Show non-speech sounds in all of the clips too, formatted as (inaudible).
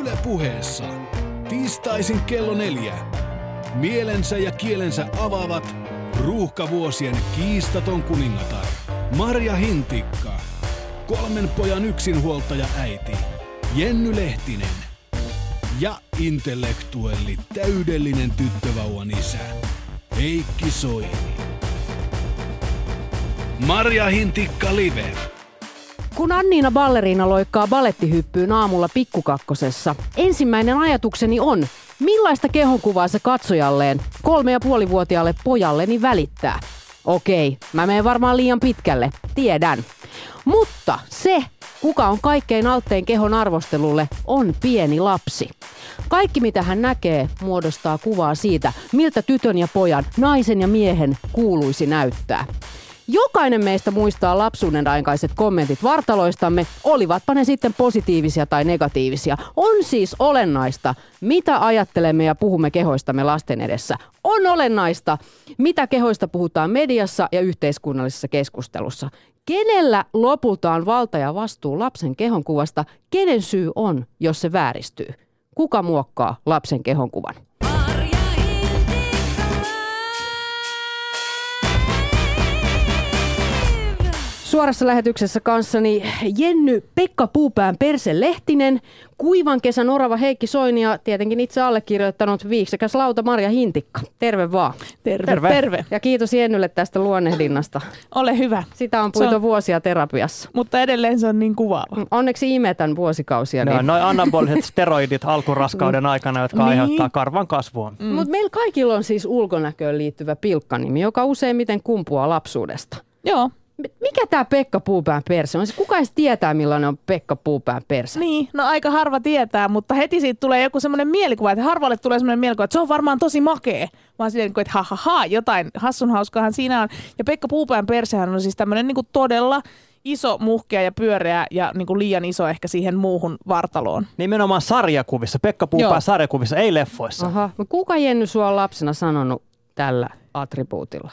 Yle puheessa. Tiistaisin kello neljä. Mielensä ja kielensä avaavat ruuhkavuosien kiistaton kuningatar. Marja Hintikka. Kolmen pojan yksinhuoltaja äiti. Jenny Lehtinen. Ja intellektuelli täydellinen tyttövauvan isä. Heikki Soini. Marja Hintikka Live. Kun Anniina Balleriina loikkaa balettihyppyyn aamulla pikkukakkosessa, ensimmäinen ajatukseni on, millaista kehonkuvaa se katsojalleen, kolme ja puolivuotiaalle pojalleni välittää. Okei, mä menen varmaan liian pitkälle, tiedän. Mutta se, kuka on kaikkein alttein kehon arvostelulle, on pieni lapsi. Kaikki mitä hän näkee muodostaa kuvaa siitä, miltä tytön ja pojan, naisen ja miehen kuuluisi näyttää. Jokainen meistä muistaa lapsuuden aikaiset kommentit vartaloistamme, olivatpa ne sitten positiivisia tai negatiivisia. On siis olennaista, mitä ajattelemme ja puhumme kehoistamme lasten edessä. On olennaista, mitä kehoista puhutaan mediassa ja yhteiskunnallisessa keskustelussa. Kenellä lopulta on valta ja vastuu lapsen kehonkuvasta? Kenen syy on, jos se vääristyy? Kuka muokkaa lapsen kehonkuvan? Suorassa lähetyksessä kanssani Jenny Pekka Puupään Perse Lehtinen, kuivan kesän orava Heikki Soini ja tietenkin itse allekirjoittanut viiksekäs lauta Marja Hintikka. Terve vaan. Terve, terve. terve. Ja kiitos Jennylle tästä luonnehdinnasta. Ole hyvä. Sitä on puitu on... vuosia terapiassa. Mutta edelleen se on niin kuvaava. Onneksi imetän vuosikausia. No, niin... noin anaboliset steroidit alkuraskauden aikana, jotka niin. aiheuttaa karvan kasvua. Mm. Mutta meillä kaikilla on siis ulkonäköön liittyvä pilkkanimi, joka useimmiten kumpuaa lapsuudesta. Joo, mikä tämä Pekka Puupään perse on? Siis kuka edes tietää, millainen on Pekka Puupään perse? Niin, no aika harva tietää, mutta heti siitä tulee joku semmoinen mielikuva, että harvalle tulee semmoinen mielikuva, että se on varmaan tosi makee. Vaan silleen, että ha, ha, ha jotain hassun hauskaahan siinä on. Ja Pekka Puupään persehän on siis tämmöinen niin todella iso, muhkea ja pyöreä ja niin kuin liian iso ehkä siihen muuhun vartaloon. Nimenomaan sarjakuvissa, Pekka Puupään sarjakuvissa, ei leffoissa. Aha. No kuka Jenny sua on lapsena sanonut tällä attribuutilla?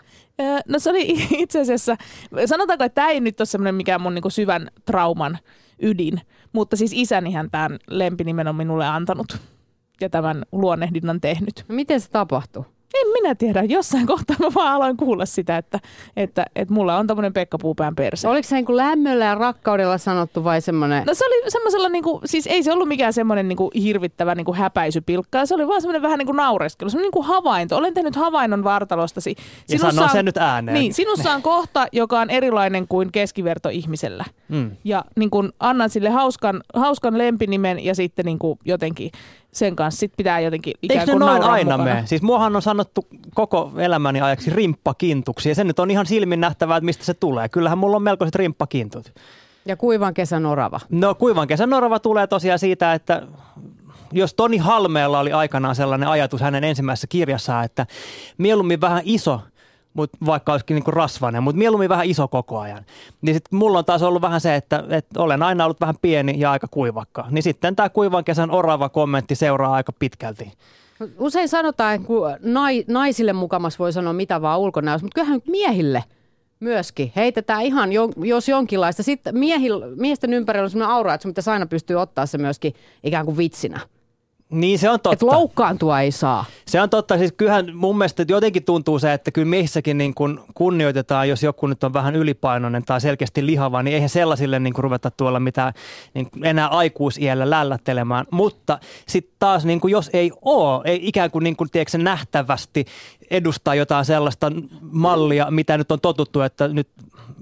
No se oli (laughs) itse asiassa, sanotaanko, että tämä ei nyt ole semmoinen mikään mun niinku syvän trauman ydin, mutta siis isänihän tämän lempinimen on minulle antanut ja tämän luonnehdinnan tehnyt. No miten se tapahtui? En minä tiedä. Jossain (laughs) kohtaa mä vaan aloin kuulla sitä, että, että, että mulla on tämmöinen Pekka Puupään perse. Oliko se niin kuin lämmöllä ja rakkaudella sanottu vai semmoinen? No se oli semmoisella, niin kuin, siis ei se ollut mikään semmoinen niin kuin hirvittävä niin kuin häpäisypilkka. Se oli vaan semmoinen vähän niin kuin naureskelu, semmoinen niin kuin havainto. Olen tehnyt havainnon vartalostasi. Ja sanoo on, sen nyt ääneen. Niin, sinussa on (laughs) kohta, joka on erilainen kuin keskiverto ihmisellä. Mm. Ja niin kuin, annan sille hauskan, hauskan lempinimen ja sitten niin kuin jotenkin sen kanssa sit pitää jotenkin ikään kuin Eikö noin aina mukana. me? Siis muahan on sanottu koko elämäni ajaksi rimppakintuksi ja se nyt on ihan silmin nähtävää, että mistä se tulee. Kyllähän mulla on melkoiset rimppakintut. Ja kuivan kesän orava? No kuivan kesän orava tulee tosiaan siitä, että jos Toni Halmeella oli aikanaan sellainen ajatus hänen ensimmäisessä kirjassaan, että mieluummin vähän iso – mut vaikka olisikin niinku rasvainen, mutta mieluummin vähän iso koko ajan. Niin sitten mulla on taas ollut vähän se, että, että olen aina ollut vähän pieni ja aika kuivakka. Niin sitten tämä kuivan kesän orava kommentti seuraa aika pitkälti. Usein sanotaan, että naisille mukamas voi sanoa mitä vaan ulkonäössä, mutta kyllähän miehille myöskin heitetään ihan, jo, jos jonkinlaista. Sitten miehil, miesten ympärillä on sellainen aura, että sun pitäisi aina pystyä ottaa se myöskin ikään kuin vitsinä. Niin se on totta. Että loukkaantua ei saa. Se on totta. Siis kyllähän mun mielestä jotenkin tuntuu se, että kyllä miehissäkin niin kuin kunnioitetaan, jos joku nyt on vähän ylipainoinen tai selkeästi lihava, niin eihän sellaisille niin kuin ruveta tuolla mitään niin enää aikuisiellä lällättelemään. Mutta sitten taas niin kuin jos ei ole, ei ikään kuin, niin kuin tiedätkö, nähtävästi edustaa jotain sellaista mallia, mitä nyt on totuttu, että nyt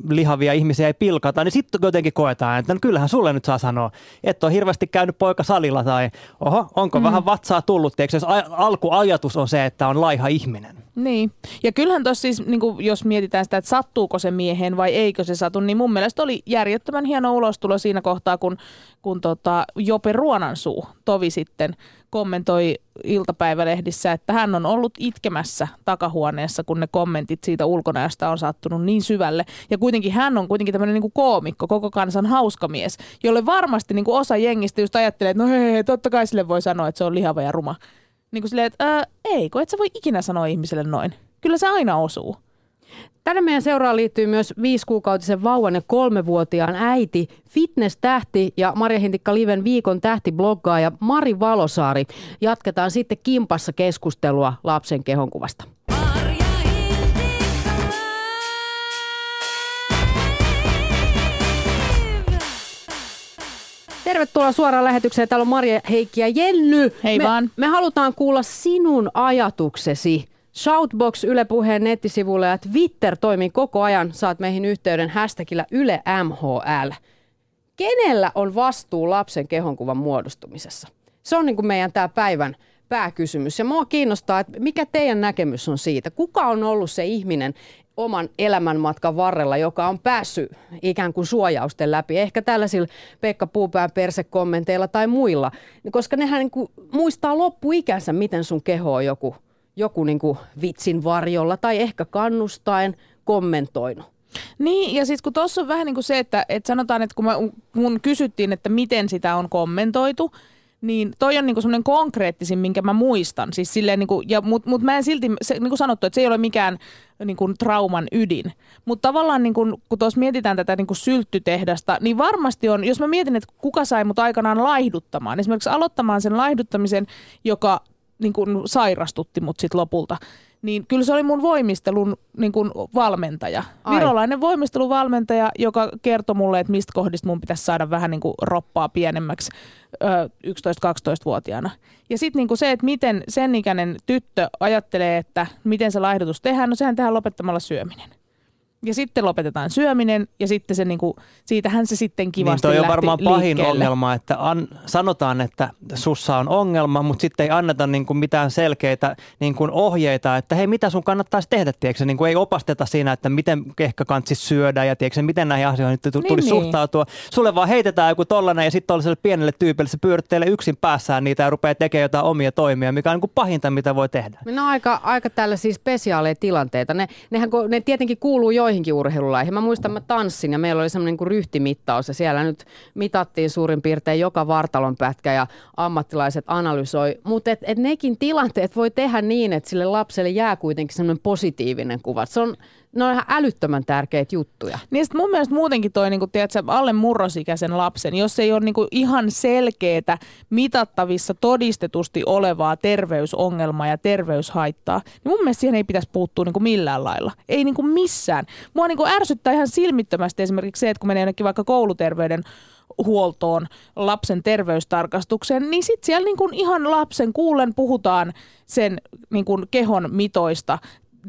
lihavia ihmisiä ei pilkata, niin sitten jotenkin koetaan, että no kyllähän sulle nyt saa sanoa, että on hirveästi käynyt poika salilla tai oho, onko mm. vähän vatsaa tullut, tiedätkö, jos alkuajatus on se, että on laiha ihminen. Niin. Ja kyllähän tuossa siis, niin kuin jos mietitään sitä, että sattuuko se mieheen vai eikö se satu, niin mun mielestä oli järjettömän hieno ulostulo siinä kohtaa, kun, kun tota Jope Ruonansuu tovi sitten kommentoi iltapäivälehdissä, että hän on ollut itkemässä takahuoneessa, kun ne kommentit siitä ulkonäöstä on sattunut niin syvälle. Ja kuitenkin hän on kuitenkin tämmöinen niin koomikko, koko kansan hauska mies, jolle varmasti niin kuin osa jengistä just ajattelee, että no hei, hei, totta kai sille voi sanoa, että se on lihava ja ruma. Niin kuin silleen, että ei, kun et sä voi ikinä sanoa ihmiselle noin. Kyllä se aina osuu. Tänne meidän seuraan liittyy myös viisikuukautisen vauvan ja kolmevuotiaan äiti, fitness-tähti ja Marja Hintikka Liven viikon tähtibloggaaja Mari Valosaari. Jatketaan sitten kimpassa keskustelua lapsen kehonkuvasta. Tervetuloa suoraan lähetykseen. Täällä on Marja, Heikki ja Jenny. Hei me, vaan. Me halutaan kuulla sinun ajatuksesi. Shoutbox Yle Puheen nettisivuilla ja Twitter toimii koko ajan. Saat meihin yhteyden hashtagillä Yle MHL. Kenellä on vastuu lapsen kehonkuvan muodostumisessa? Se on niin kuin meidän tämä päivän pääkysymys. Ja mua kiinnostaa, että mikä teidän näkemys on siitä? Kuka on ollut se ihminen oman elämänmatkan varrella, joka on päässyt ikään kuin suojausten läpi? Ehkä tällaisilla Pekka Puupään persekommenteilla tai muilla. Koska nehän niin kuin muistaa loppuikänsä, miten sun keho on joku, joku niin kuin vitsin varjolla tai ehkä kannustaen kommentoinut. Niin, ja siis kun tuossa on vähän niin kuin se, että, että sanotaan, että kun mä, mun kysyttiin, että miten sitä on kommentoitu, niin toi on niinku semmoinen konkreettisin, minkä mä muistan. Siis silleen niinku, ja, mut, mut mä en silti, se, niin kuin sanottu, että se ei ole mikään niinku, trauman ydin. Mutta tavallaan niinku, kun tuossa mietitään tätä niinku, sylttytehdasta, niin varmasti on, jos mä mietin, että kuka sai mut aikanaan laihduttamaan, esimerkiksi aloittamaan sen laihduttamisen, joka niinku, sairastutti mut sit lopulta, niin kyllä se oli mun voimistelun niin kuin valmentaja. Ai. Virolainen voimisteluvalmentaja, joka kertoi mulle, että mistä kohdista mun pitäisi saada vähän niin kuin roppaa pienemmäksi 11-12-vuotiaana. Ja sitten niin kuin se, että miten sen ikäinen tyttö ajattelee, että miten se laihdutus tehdään, no sehän tehdään lopettamalla syöminen. Ja sitten lopetetaan syöminen ja sitten se niinku, siitähän se sitten Niin kivasti toi on varmaan pahin liikkeelle. ongelma, että an, sanotaan, että sussa on ongelma, mutta sitten ei anneta niin kuin mitään selkeitä niin kuin ohjeita, että hei, mitä sun kannattaisi tehdä, tiedätkö? Niin kuin ei opasteta siinä, että miten ehkä kantsisi syödä ja tiedätkö, miten näihin asioihin tu- Niin, tulisi niin. suhtautua. Sulle vaan heitetään joku tollanen ja sitten tollaiselle pienelle tyypille se pyörittelee yksin päässään niitä ja rupeaa tekemään jotain omia toimia, mikä on niin kuin pahinta, mitä voi tehdä. Ne on aika, aika tällaisia spesiaaleja tilanteita. Ne, nehän, ne tietenkin kuuluu joihinkin urheilulaihin. Mä muistan, mä tanssin ja meillä oli semmoinen niin kuin ryhtimittaus ja siellä nyt mitattiin suurin piirtein joka vartalon pätkä ja ammattilaiset analysoi. Mutta et, et nekin tilanteet voi tehdä niin, että sille lapselle jää kuitenkin semmoinen positiivinen kuva. Se on, ne on ihan älyttömän tärkeitä juttuja. Niin mun mielestä muutenkin toi niin tiedätkö, alle murrosikäisen lapsen, jos ei ole niin ihan selkeää, mitattavissa todistetusti olevaa terveysongelmaa ja terveyshaittaa, niin mun mielestä siihen ei pitäisi puuttua niin millään lailla. Ei niin missään. Mua niin ärsyttää ihan silmittömästi esimerkiksi se, että kun menee jonnekin vaikka kouluterveyden huoltoon, lapsen terveystarkastukseen, niin sitten siellä niin kuin ihan lapsen kuulen puhutaan sen niin kuin kehon mitoista,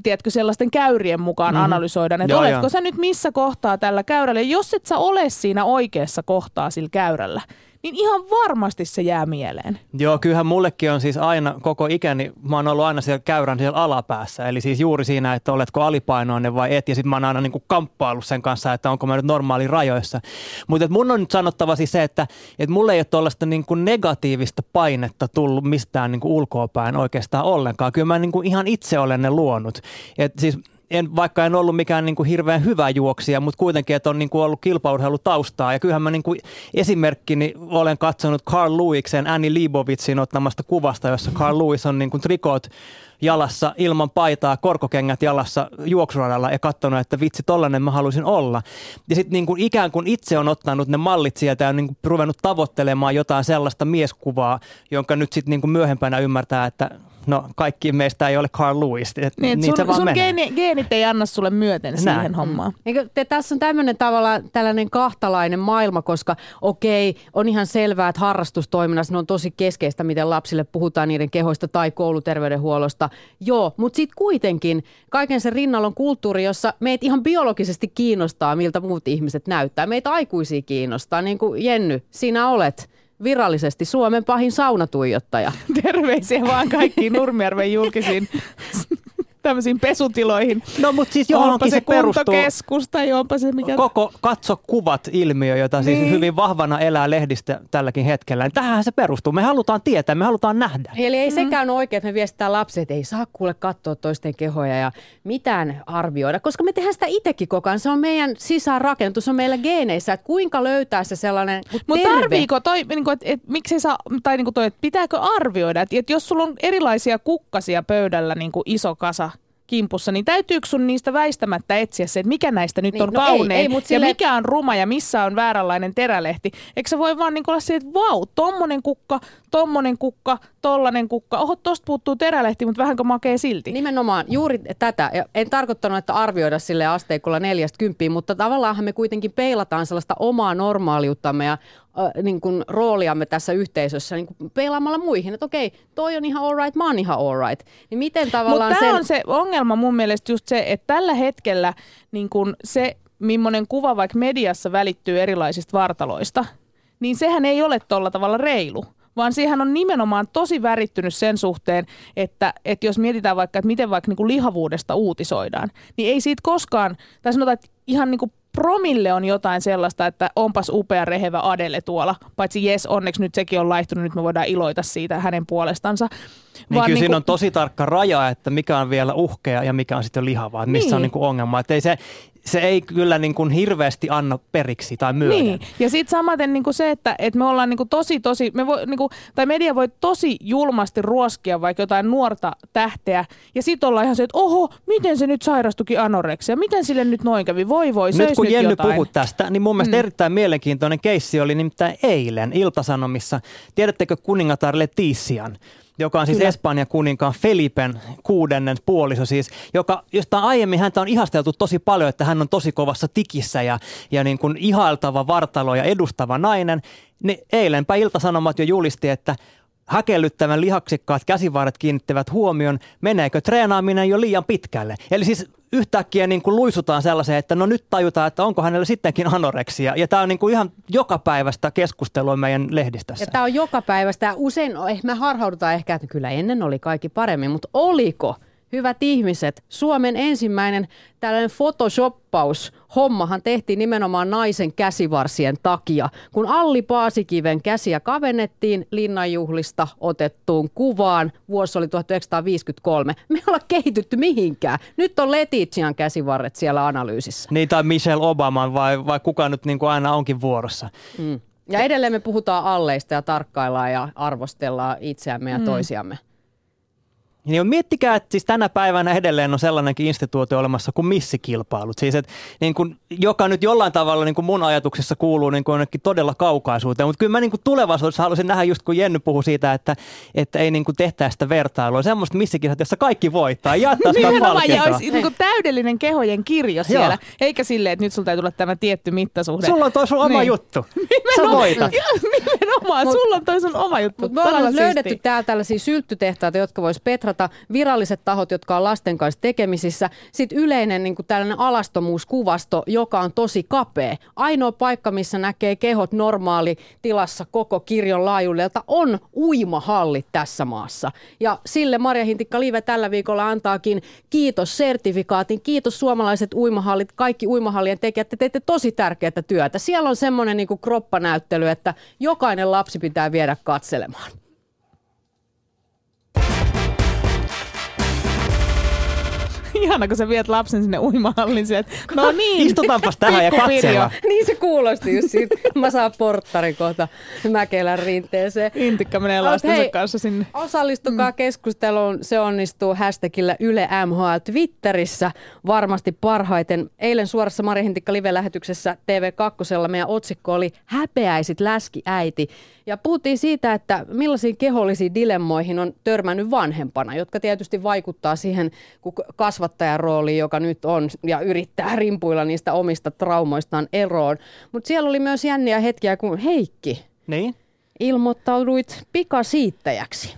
tiedätkö, sellaisten käyrien mukaan Mhm. mm-hmm. analysoidaan, että Joo, oletko joo. sä nyt missä kohtaa tällä käyrällä. Ja jos et sä ole siinä oikeassa kohtaa sillä käyrällä, niin ihan varmasti se jää mieleen. Joo, kyllähän mullekin on siis aina koko ikäni, mä oon ollut aina siellä käyrän siellä alapäässä, eli siis juuri siinä, että oletko alipainoinen vai et, ja sitten mä oon aina niin kuin kamppaillut sen kanssa, että onko mä nyt normaali rajoissa. Mutta mun on nyt sanottava siis se, että, että mulle ei ole tuollaista niin kuin negatiivista painetta tullut mistään niin kuin ulkoapäin oikeastaan ollenkaan. Kyllä mä niin kuin ihan itse olen ne luonut. Et siis en, vaikka en ollut mikään niin kuin hirveän hyvä juoksija, mutta kuitenkin, että on niin kuin ollut kilpaurheilutaustaa. Ja kyllähän mä niin kuin esimerkkini olen katsonut Carl Lewisin Annie Leibovitsin ottamasta kuvasta, jossa Carl Lewis on niin kuin trikot jalassa ilman paitaa, korkokengät jalassa juoksuradalla ja katsonut, että vitsi, tollanen mä haluaisin olla. Ja sitten niin kuin ikään kuin itse on ottanut ne mallit sieltä ja niin kuin ruvennut tavoittelemaan jotain sellaista mieskuvaa, jonka nyt sitten niin kuin myöhempänä ymmärtää, että no kaikki meistä ei ole Carl Lewis. Et, Niin, niin se sun, vaan sun menee. geeni, geenit ei anna sulle myöten siihen Näin. hommaan. Eikö te, tässä on tämmöinen tavallaan tällainen kahtalainen maailma, koska okei, on ihan selvää, että harrastustoiminnassa ne on tosi keskeistä, miten lapsille puhutaan niiden kehoista tai kouluterveydenhuollosta. Joo, mutta sitten kuitenkin kaiken sen rinnalla on kulttuuri, jossa meitä ihan biologisesti kiinnostaa, miltä muut ihmiset näyttää. Meitä aikuisia kiinnostaa, niin kuin Jenny, sinä olet virallisesti Suomen pahin saunatuijottaja. Terveisiä vaan kaikkiin Nurmijärven julkisiin tämmöisiin pesutiloihin. No mutta siis onpa johonkin se, se, perustuu. tai onpa se mikä... Koko katso kuvat ilmiö, jota siis Niin. hyvin vahvana elää lehdistä tälläkin hetkellä. Niin tähän se perustuu. Me halutaan tietää, me halutaan nähdä. Eli ei sekään ole oikein, että me viestitään lapset, että ei saa kuule katsoa toisten kehoja ja mitään arvioida, koska me tehdään sitä itsekin koko ajan. Se on meidän sisäänrakentus, se on meillä geeneissä, että kuinka löytää se sellainen Mutta terve. tarviiko toi, niinku, että et, miksi saa, tai niinku toi, että pitääkö arvioida, että et jos sulla on erilaisia kukkasia pöydällä niinku iso kasa, kimpussa, niin täytyykö sun niistä väistämättä etsiä se, että mikä näistä nyt Niin, on no ei, kaunein ei, mut ja sille- mikä on ruma ja missä on vääränlainen terälehti. Eikö sä voi vaan niin olla se, että vau, tommonen kukka, tommonen kukka, tollanen kukka. Oho, tosta puuttuu terälehti, mutta vähänkö makee silti. Nimenomaan juuri tätä. En tarkoittanut, että arvioida sille asteikolla neljästä kymppiin, mutta tavallaanhan me kuitenkin peilataan sellaista omaa normaaliuttamme ja äh, niin kuin rooliamme tässä yhteisössä niin kuin peilaamalla muihin. Että okei, toi on ihan alright, mä oon ihan alright. Niin miten tavallaan Mutta tämä sen... on se ongelma mun mielestä just se, että tällä hetkellä niin kun se, millainen kuva vaikka mediassa välittyy erilaisista vartaloista, niin sehän ei ole tolla tavalla reilu vaan siihen on nimenomaan tosi värittynyt sen suhteen, että, että jos mietitään vaikka, että miten vaikka niin kuin lihavuudesta uutisoidaan, niin ei siitä koskaan, tai sanotaan, että ihan niin kuin promille on jotain sellaista, että onpas upea rehevä Adele tuolla, paitsi jes, onneksi nyt sekin on laihtunut, nyt me voidaan iloita siitä hänen puolestansa. Niin kyllä niinku- siinä on tosi tarkka raja, että mikä on vielä uhkea ja mikä on sitten lihavaa, että missä Niin. on niin kuin ongelma. Että ei se, se ei kyllä niin kuin hirveästi anna periksi tai myöden. Niin, ja sitten samaten niinku se, että et me ollaan niinku tosi, tosi, me voi, niinku, tai media voi tosi julmasti ruoskia vaikka jotain nuorta tähteä, ja sitten ollaan ihan se, että oho, miten se nyt sairastukin anoreksia, miten sille nyt noin kävi, voi voi, Nyt kun nyt Jenny jotain. puhui tästä, niin mun mielestä Mm. erittäin mielenkiintoinen keissi oli nimittäin eilen Iltasanomissa. Tiedättekö kuningatar Letician? Joka on siis Kyllä. Espanjan kuninkaan Felipen kuudennen puoliso siis, joka, josta aiemmin häntä on ihasteltu tosi paljon, että hän on tosi kovassa tikissä ja, ja niin kuin ihailtava vartalo ja edustava nainen. Niin eilenpä Iltasanomat jo julisti, että häkellyttävän lihaksikkaat käsivarret kiinnittävät huomion, meneekö treenaaminen jo liian pitkälle. Eli siis yhtäkkiä niin kuin luisutaan sellaiseen, että no nyt tajutaan, että onko hänellä sittenkin anoreksia. Ja tämä on niin kuin ihan joka päivästä keskustelua meidän lehdistössä. Ja tämä on joka päivästä. Usein, eh, me harhaudutaan ehkä, että kyllä ennen oli kaikki paremmin, mutta oliko, hyvät ihmiset, Suomen ensimmäinen tällainen photoshoppaus hommahan tehtiin nimenomaan naisen käsivarsien takia, kun Alli Paasikiven käsiä kavennettiin linnanjuhlista otettuun kuvaan. Vuosi oli 1953. Me ei olla kehitytty mihinkään. Nyt on Letitian käsivarret siellä analyysissä. Niin, tai Michelle Obama vai, vai kuka nyt niin kuin aina onkin vuorossa. Mm. Ja edelleen me puhutaan alleista ja tarkkaillaan ja arvostellaan itseämme ja toisiamme. Niin miettikää, että siis tänä päivänä edelleen on sellainenkin instituutio olemassa kuin missikilpailut. Siis et, niin kun, joka nyt jollain tavalla niin kun mun ajatuksessa kuuluu niin kun jonnekin todella kaukaisuuteen. Mutta kyllä mä niin kun tulevaisuudessa haluaisin nähdä just kun Jenny puhui siitä, että, että ei niin kun tehtäisi sitä vertailua. Semmoista missikisat, jossa kaikki voittaa. Jaettaa sitä Nimenomaan, ja palkintoa. olisi niin täydellinen kehojen kirjo siellä. Eikä silleen, että nyt sulla täytyy olla tämä tietty mittasuhde. Sulla on toi sun oma Niin. juttu. (laughs) Sä voitat. Nimenomaan, Mut- sulla on toi sun oma juttu. Mutta me ollaan löydetty täällä tällaisia sylttytehtaita, jotka vois petrata, viralliset tahot, jotka on lasten kanssa tekemisissä. Sitten yleinen niin kuin tällainen alastomuuskuvasto, joka on tosi kapea. Ainoa paikka, missä näkee kehot normaali tilassa koko kirjon laajuudelta, on uimahallit tässä maassa. Ja sille Marja Hintikka Live tällä viikolla antaakin kiitos sertifikaatin. Kiitos suomalaiset uimahallit, kaikki uimahallien tekijät. Te teette tosi tärkeää työtä. Siellä on semmoinen niin kroppanäyttely, että jokainen lapsi pitää viedä katselemaan. Ihana, kun sä viet lapsen sinne uimahallin sieltä. No niin. Istutaanpas tähän ja katsellaan. Niin se kuulosti just siitä. Mä saan porttari kohta Mäkelän rinteeseen. Intikka menee lastensa hei, kanssa sinne. Osallistukaa mm. keskusteluun. Se onnistuu hashtagillä Yle MHL Twitterissä varmasti parhaiten. Eilen suorassa Mari Hintikka live-lähetyksessä TV2 meidän otsikko oli Häpeäisit läskiäiti. Ja puhuttiin siitä, että millaisiin kehollisiin dilemmoihin on törmännyt vanhempana, jotka tietysti vaikuttaa siihen kun kasvattajan rooliin, joka nyt on, ja yrittää rimpuilla niistä omista traumoistaan eroon. Mutta siellä oli myös jänniä hetkiä, kun Heikki, Niin? Ilmoittauduit pikasiittäjäksi.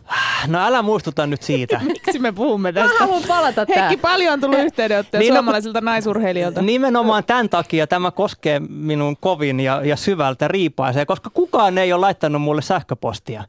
No älä muistuta nyt siitä. (laughs) Miksi me puhumme Mä tästä? haluan palata tähän. Heikki, paljon on tullut yhteydenottoja Niin, no, suomalaisilta naisurheilijoilta. Nimenomaan tämän takia tämä koskee minun kovin ja, ja syvältä riipaisee, koska kukaan ei ole laittanut mulle sähköpostia.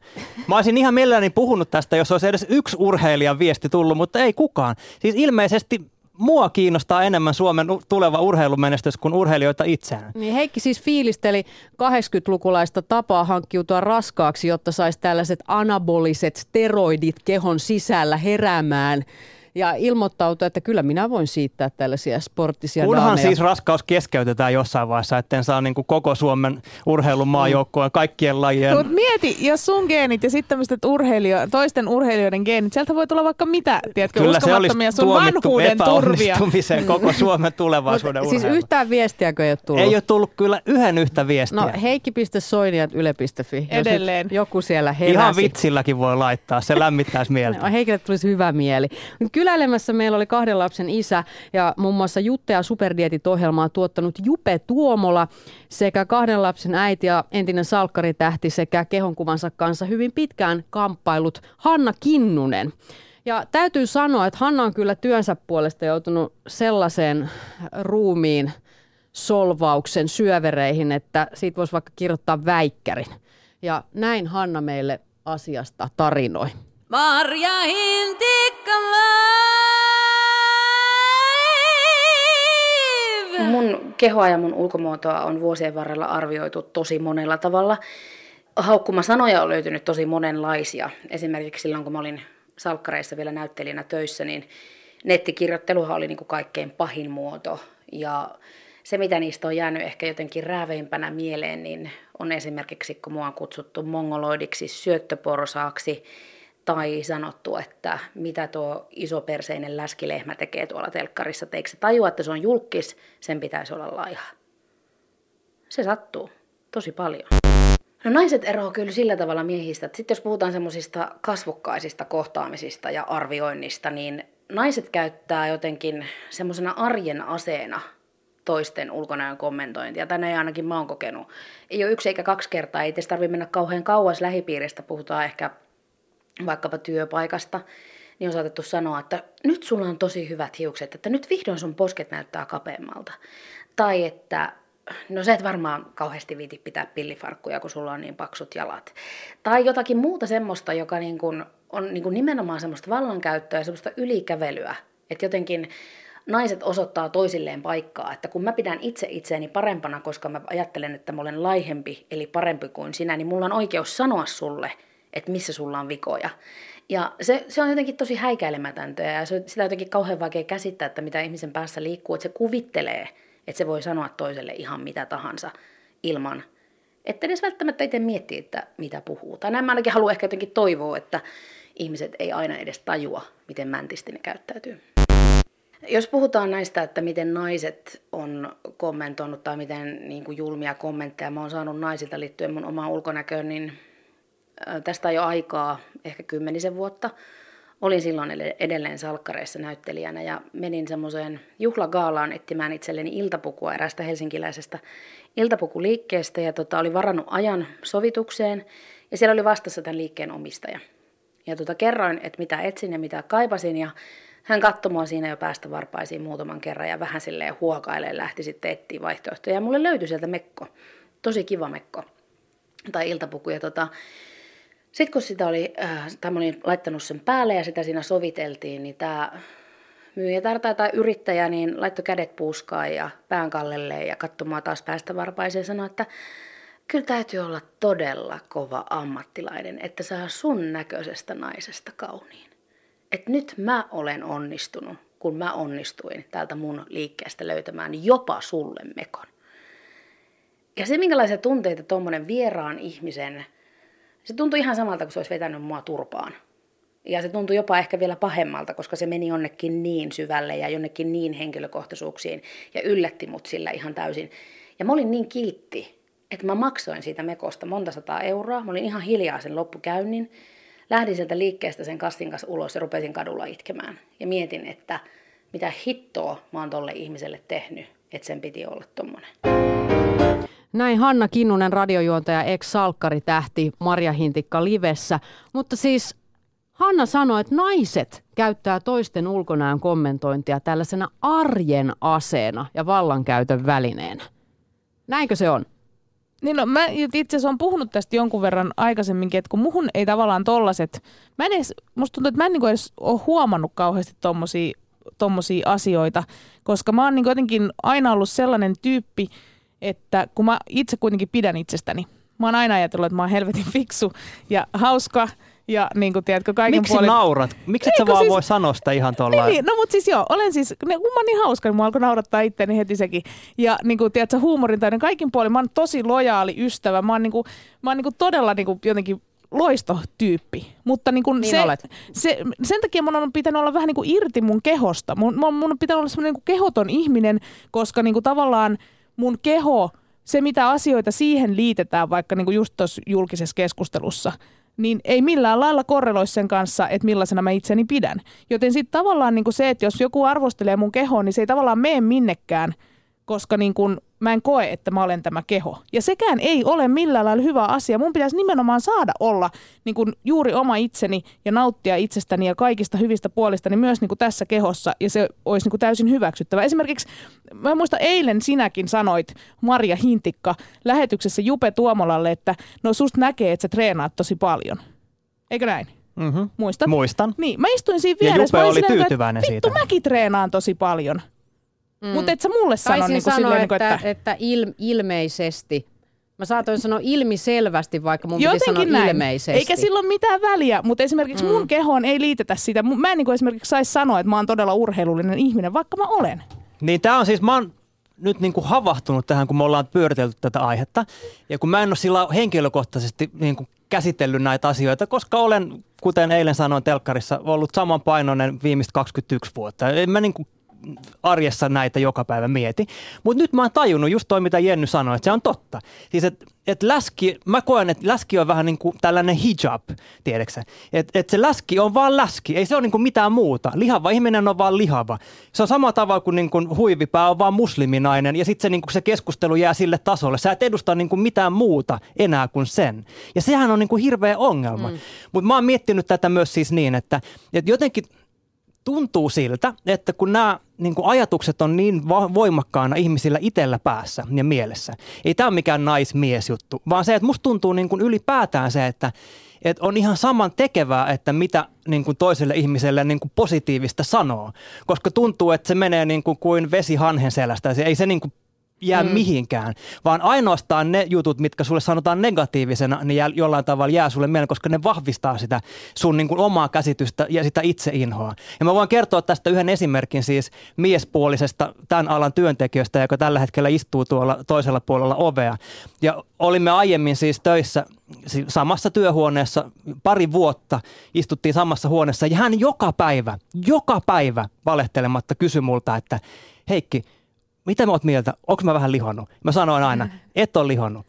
Mä olisin ihan mielelläni puhunut tästä, jos olisi edes yksi urheilijan viesti tullut, mutta ei kukaan. Siis ilmeisesti mua kiinnostaa enemmän Suomen tuleva urheilumenestys kuin urheilijoita itseään. Niin Heikki siis fiilisteli 80-lukulaista tapaa hankkiutua raskaaksi, jotta saisi tällaiset anaboliset steroidit kehon sisällä heräämään ja ilmoittautui, että kyllä minä voin siittää tällaisia sporttisia Kunhan daameja. siis raskaus keskeytetään jossain vaiheessa, etten saa niin kuin koko Suomen urheilun maajoukkoon kaikkien lajien. Mutta mieti, jos sun geenit ja sitten tämmöiset urheilio, toisten urheilijoiden geenit, sieltä voi tulla vaikka mitä, tiedätkö, Kyllä se olisi uskomattomia sun vanhuuden turvia. koko (laughs) Suomen tulevaisuuden Mut siis yhtään viestiäkö ei ole tullut? Ei ole tullut kyllä yhden yhtä viestiä. No nyt Edelleen. joku siellä heräsi. Ihan vitsilläkin voi laittaa, se lämmittäisi (laughs) mieltä. No, Heikille tulisi hyvä mieli. Kyläilemässä meillä oli kahden lapsen isä ja muun muassa Jutte ja Superdietit-ohjelmaa tuottanut Jupe Tuomola sekä kahden lapsen äiti ja entinen salkkaritähti sekä kehonkuvansa kanssa hyvin pitkään kamppailut Hanna Kinnunen. Ja täytyy sanoa, että Hanna on kyllä työnsä puolesta joutunut sellaiseen ruumiin solvauksen syövereihin, että siitä voisi vaikka kirjoittaa väikkärin. Ja näin Hanna meille asiasta tarinoi. Marja Hintikka Mun kehoa ja mun ulkomuotoa on vuosien varrella arvioitu tosi monella tavalla. Haukkuma sanoja on löytynyt tosi monenlaisia. Esimerkiksi silloin, kun mä olin salkkareissa vielä näyttelijänä töissä, niin nettikirjoitteluhan oli niin kuin kaikkein pahin muoto. Ja se, mitä niistä on jäänyt ehkä jotenkin rääveimpänä mieleen, niin on esimerkiksi, kun mua on kutsuttu mongoloidiksi, syöttöporsaaksi, tai sanottu, että mitä tuo isoperseinen läskilehmä tekee tuolla telkkarissa. Että eikö se tajua, että se on julkis, sen pitäisi olla laiha. Se sattuu tosi paljon. No naiset eroavat kyllä sillä tavalla miehistä, että sitten jos puhutaan semmoisista kasvokkaisista kohtaamisista ja arvioinnista, niin naiset käyttää jotenkin semmoisena arjen aseena toisten ulkonäön kommentointia. Tänne ei ainakin mä oon kokenut. Ei ole yksi eikä kaksi kertaa, ei tarvitse mennä kauhean kauas lähipiiristä, puhutaan ehkä vaikkapa työpaikasta, niin on saatettu sanoa, että nyt sulla on tosi hyvät hiukset, että nyt vihdoin sun posket näyttää kapeammalta. Tai että no sä et varmaan kauheasti viiti pitää pillifarkkuja, kun sulla on niin paksut jalat. Tai jotakin muuta semmoista, joka niin kuin on niin kuin nimenomaan semmoista vallankäyttöä ja semmoista ylikävelyä. Että jotenkin naiset osoittaa toisilleen paikkaa, että kun mä pidän itse itseäni parempana, koska mä ajattelen, että mä olen laihempi, eli parempi kuin sinä, niin mulla on oikeus sanoa sulle, että missä sulla on vikoja. Ja se, se on jotenkin tosi häikäilemätöntä ja se, sitä on jotenkin kauhean vaikea käsittää, että mitä ihmisen päässä liikkuu, että se kuvittelee, että se voi sanoa toiselle ihan mitä tahansa ilman, että edes välttämättä itse miettii, että mitä puhuu. Tai näin mä ainakin haluan ehkä jotenkin toivoa, että ihmiset ei aina edes tajua, miten mäntisti ne käyttäytyy. Jos puhutaan näistä, että miten naiset on kommentoinut tai miten niin kuin julmia kommentteja mä oon saanut naisilta liittyen mun omaan ulkonäköön, niin tästä jo aikaa, ehkä kymmenisen vuotta. Olin silloin edelleen salkkareissa näyttelijänä ja menin semmoiseen juhlagaalaan etsimään itselleni iltapukua erästä helsinkiläisestä iltapukuliikkeestä ja tota, oli varannut ajan sovitukseen ja siellä oli vastassa tämän liikkeen omistaja. Ja tota, kerroin, että mitä etsin ja mitä kaipasin ja hän katsoi mua siinä jo päästä varpaisiin muutaman kerran ja vähän silleen huokailee lähti sitten etsiä vaihtoehtoja. Ja mulle löytyi sieltä mekko, tosi kiva mekko tai iltapuku. Ja tota, sitten kun sitä oli, äh, tai mä olin laittanut sen päälle ja sitä siinä soviteltiin, niin tämä myyjätär tai yrittäjä niin laittoi kädet puuskaan ja pään kallelleen ja katsomaan taas päästä varpaiseen ja sanoi, että kyllä täytyy olla todella kova ammattilainen, että saa sun näköisestä naisesta kauniin. Että nyt mä olen onnistunut, kun mä onnistuin täältä mun liikkeestä löytämään jopa sulle mekon. Ja se, minkälaisia tunteita tuommoinen vieraan ihmisen se tuntui ihan samalta, kun se olisi vetänyt mua turpaan. Ja se tuntui jopa ehkä vielä pahemmalta, koska se meni jonnekin niin syvälle ja jonnekin niin henkilökohtaisuuksiin ja yllätti mut sillä ihan täysin. Ja mä olin niin kiltti, että mä maksoin siitä mekosta monta sataa euroa. Mä olin ihan hiljaa sen loppukäynnin. Lähdin sieltä liikkeestä sen kastin kanssa ulos ja rupesin kadulla itkemään. Ja mietin, että mitä hittoa mä oon tolle ihmiselle tehnyt, että sen piti olla tommonen. Näin Hanna Kinnunen, radiojuontaja, ex-salkkaritähti Marja Hintikka livessä. Mutta siis Hanna sanoi, että naiset käyttää toisten ulkonäön kommentointia tällaisena arjen aseena ja vallankäytön välineenä. Näinkö se on? Niin no, mä itse asiassa olen puhunut tästä jonkun verran aikaisemminkin, että kun muhun ei tavallaan tollaset, mä en edes, musta tuntuu, että mä en niin edes ole huomannut kauheasti tommosia, tommosia asioita, koska mä oon niin jotenkin aina ollut sellainen tyyppi, että kun mä itse kuitenkin pidän itsestäni, mä oon aina ajatellut, että mä oon helvetin fiksu ja hauska Ja niin kuin, tiedätkö, kaiken Miksi puolin... naurat? Miksi et sä vaan siis- voi sanoa sitä ihan tuolla? Niin, niin, no mutta siis joo, olen siis, ne, kun mä oon niin hauska, niin mua alkoi naurattaa itteeni heti sekin. Ja niin kuin, tiedätkö, huumorintainen kaikin puolin, mä oon tosi lojaali ystävä, mä oon, niin kuin, mä oon niin kuin todella niin kuin, jotenkin loistotyyppi. Mutta niin kuin Niin se, olet. se, sen takia mun on pitänyt olla vähän niin kuin irti mun kehosta. Mun, mun, mun on pitänyt olla semmoinen niin kuin kehoton ihminen, koska niin kuin tavallaan mun keho, se mitä asioita siihen liitetään, vaikka niin kuin just tuossa julkisessa keskustelussa, niin ei millään lailla korreloi sen kanssa, että millaisena mä itseni pidän. Joten sitten tavallaan niin kuin se, että jos joku arvostelee mun kehoa, niin se ei tavallaan mene minnekään, koska niin kuin mä en koe, että mä olen tämä keho. Ja sekään ei ole millään lailla hyvä asia. Mun pitäisi nimenomaan saada olla niin kuin juuri oma itseni ja nauttia itsestäni ja kaikista hyvistä puolistani myös niin kuin tässä kehossa. Ja se olisi niin kuin täysin hyväksyttävä. Esimerkiksi, mä muistan eilen sinäkin sanoit, Maria Hintikka, lähetyksessä Jupe Tuomolalle, että no susta näkee, että sä treenaat tosi paljon. Eikö näin? Mhm. Muistat? Muistan. Niin, mä istuin siinä Ja vieressä. Jupe mä olin oli silleen, että tyytyväinen Vittu, siitä. mäkin treenaan tosi paljon. Mm. Mutta et sä mulle sano niin kuin sanoa, silleen, että, niin kuin, että... että il, ilmeisesti. Mä saatoin sanoa ilmiselvästi, vaikka mun piti sanoa Jotenkin näin. ilmeisesti. Eikä sillä ole mitään väliä, mutta esimerkiksi mm. mun kehoon ei liitetä sitä. Mä en niin kuin esimerkiksi saisi sanoa, että mä oon todella urheilullinen ihminen, vaikka mä olen. Niin tämä on siis, mä oon nyt niin kuin havahtunut tähän, kun me ollaan pyöritelty tätä aihetta. Ja kun mä en ole sillä henkilökohtaisesti niin kuin käsitellyt näitä asioita, koska olen, kuten eilen sanoin telkkarissa, ollut samanpainoinen viimeistä 21 vuotta. En mä niin kuin arjessa näitä joka päivä mieti. Mutta nyt mä oon tajunnut just toi, mitä Jenny sanoi, että se on totta. Siis että et läski, mä koen, että läski on vähän niin kuin tällainen hijab, tiedätkö Että et se läski on vaan läski, ei se ole niin kuin mitään muuta. Lihava ihminen on vaan lihava. Se on sama tavalla kuin, niin kuin huivipää on vaan musliminainen ja sitten se, niin kuin se keskustelu jää sille tasolle. Sä et edusta niin kuin mitään muuta enää kuin sen. Ja sehän on niin kuin hirveä ongelma. Mm. Mutta mä oon miettinyt tätä myös siis niin, että, että jotenkin tuntuu siltä, että kun nämä niin kuin ajatukset on niin voimakkaana ihmisillä itsellä päässä ja mielessä, ei tämä ole mikään naismiesjuttu, vaan se, että musta tuntuu niin kuin ylipäätään se, että, että on ihan saman tekevää, että mitä niin kuin toiselle ihmiselle niin kuin positiivista sanoo, koska tuntuu, että se menee niin kuin, kuin vesi hanhen selästä, se ei se niin kuin jää mm. mihinkään, vaan ainoastaan ne jutut, mitkä sulle sanotaan negatiivisena, niin jää, jollain tavalla jää sulle mieleen, koska ne vahvistaa sitä sun niin kuin omaa käsitystä ja sitä itseinhoa. Ja mä voin kertoa tästä yhden esimerkin siis miespuolisesta tämän alan työntekijöstä, joka tällä hetkellä istuu tuolla toisella puolella ovea. Ja olimme aiemmin siis töissä samassa työhuoneessa pari vuotta, istuttiin samassa huoneessa ja hän joka päivä, joka päivä valehtelematta kysyi multa, että Heikki, mitä mä oot mieltä? Onko mä vähän lihonnut? Mä sanoin aina, et ole lihonnut.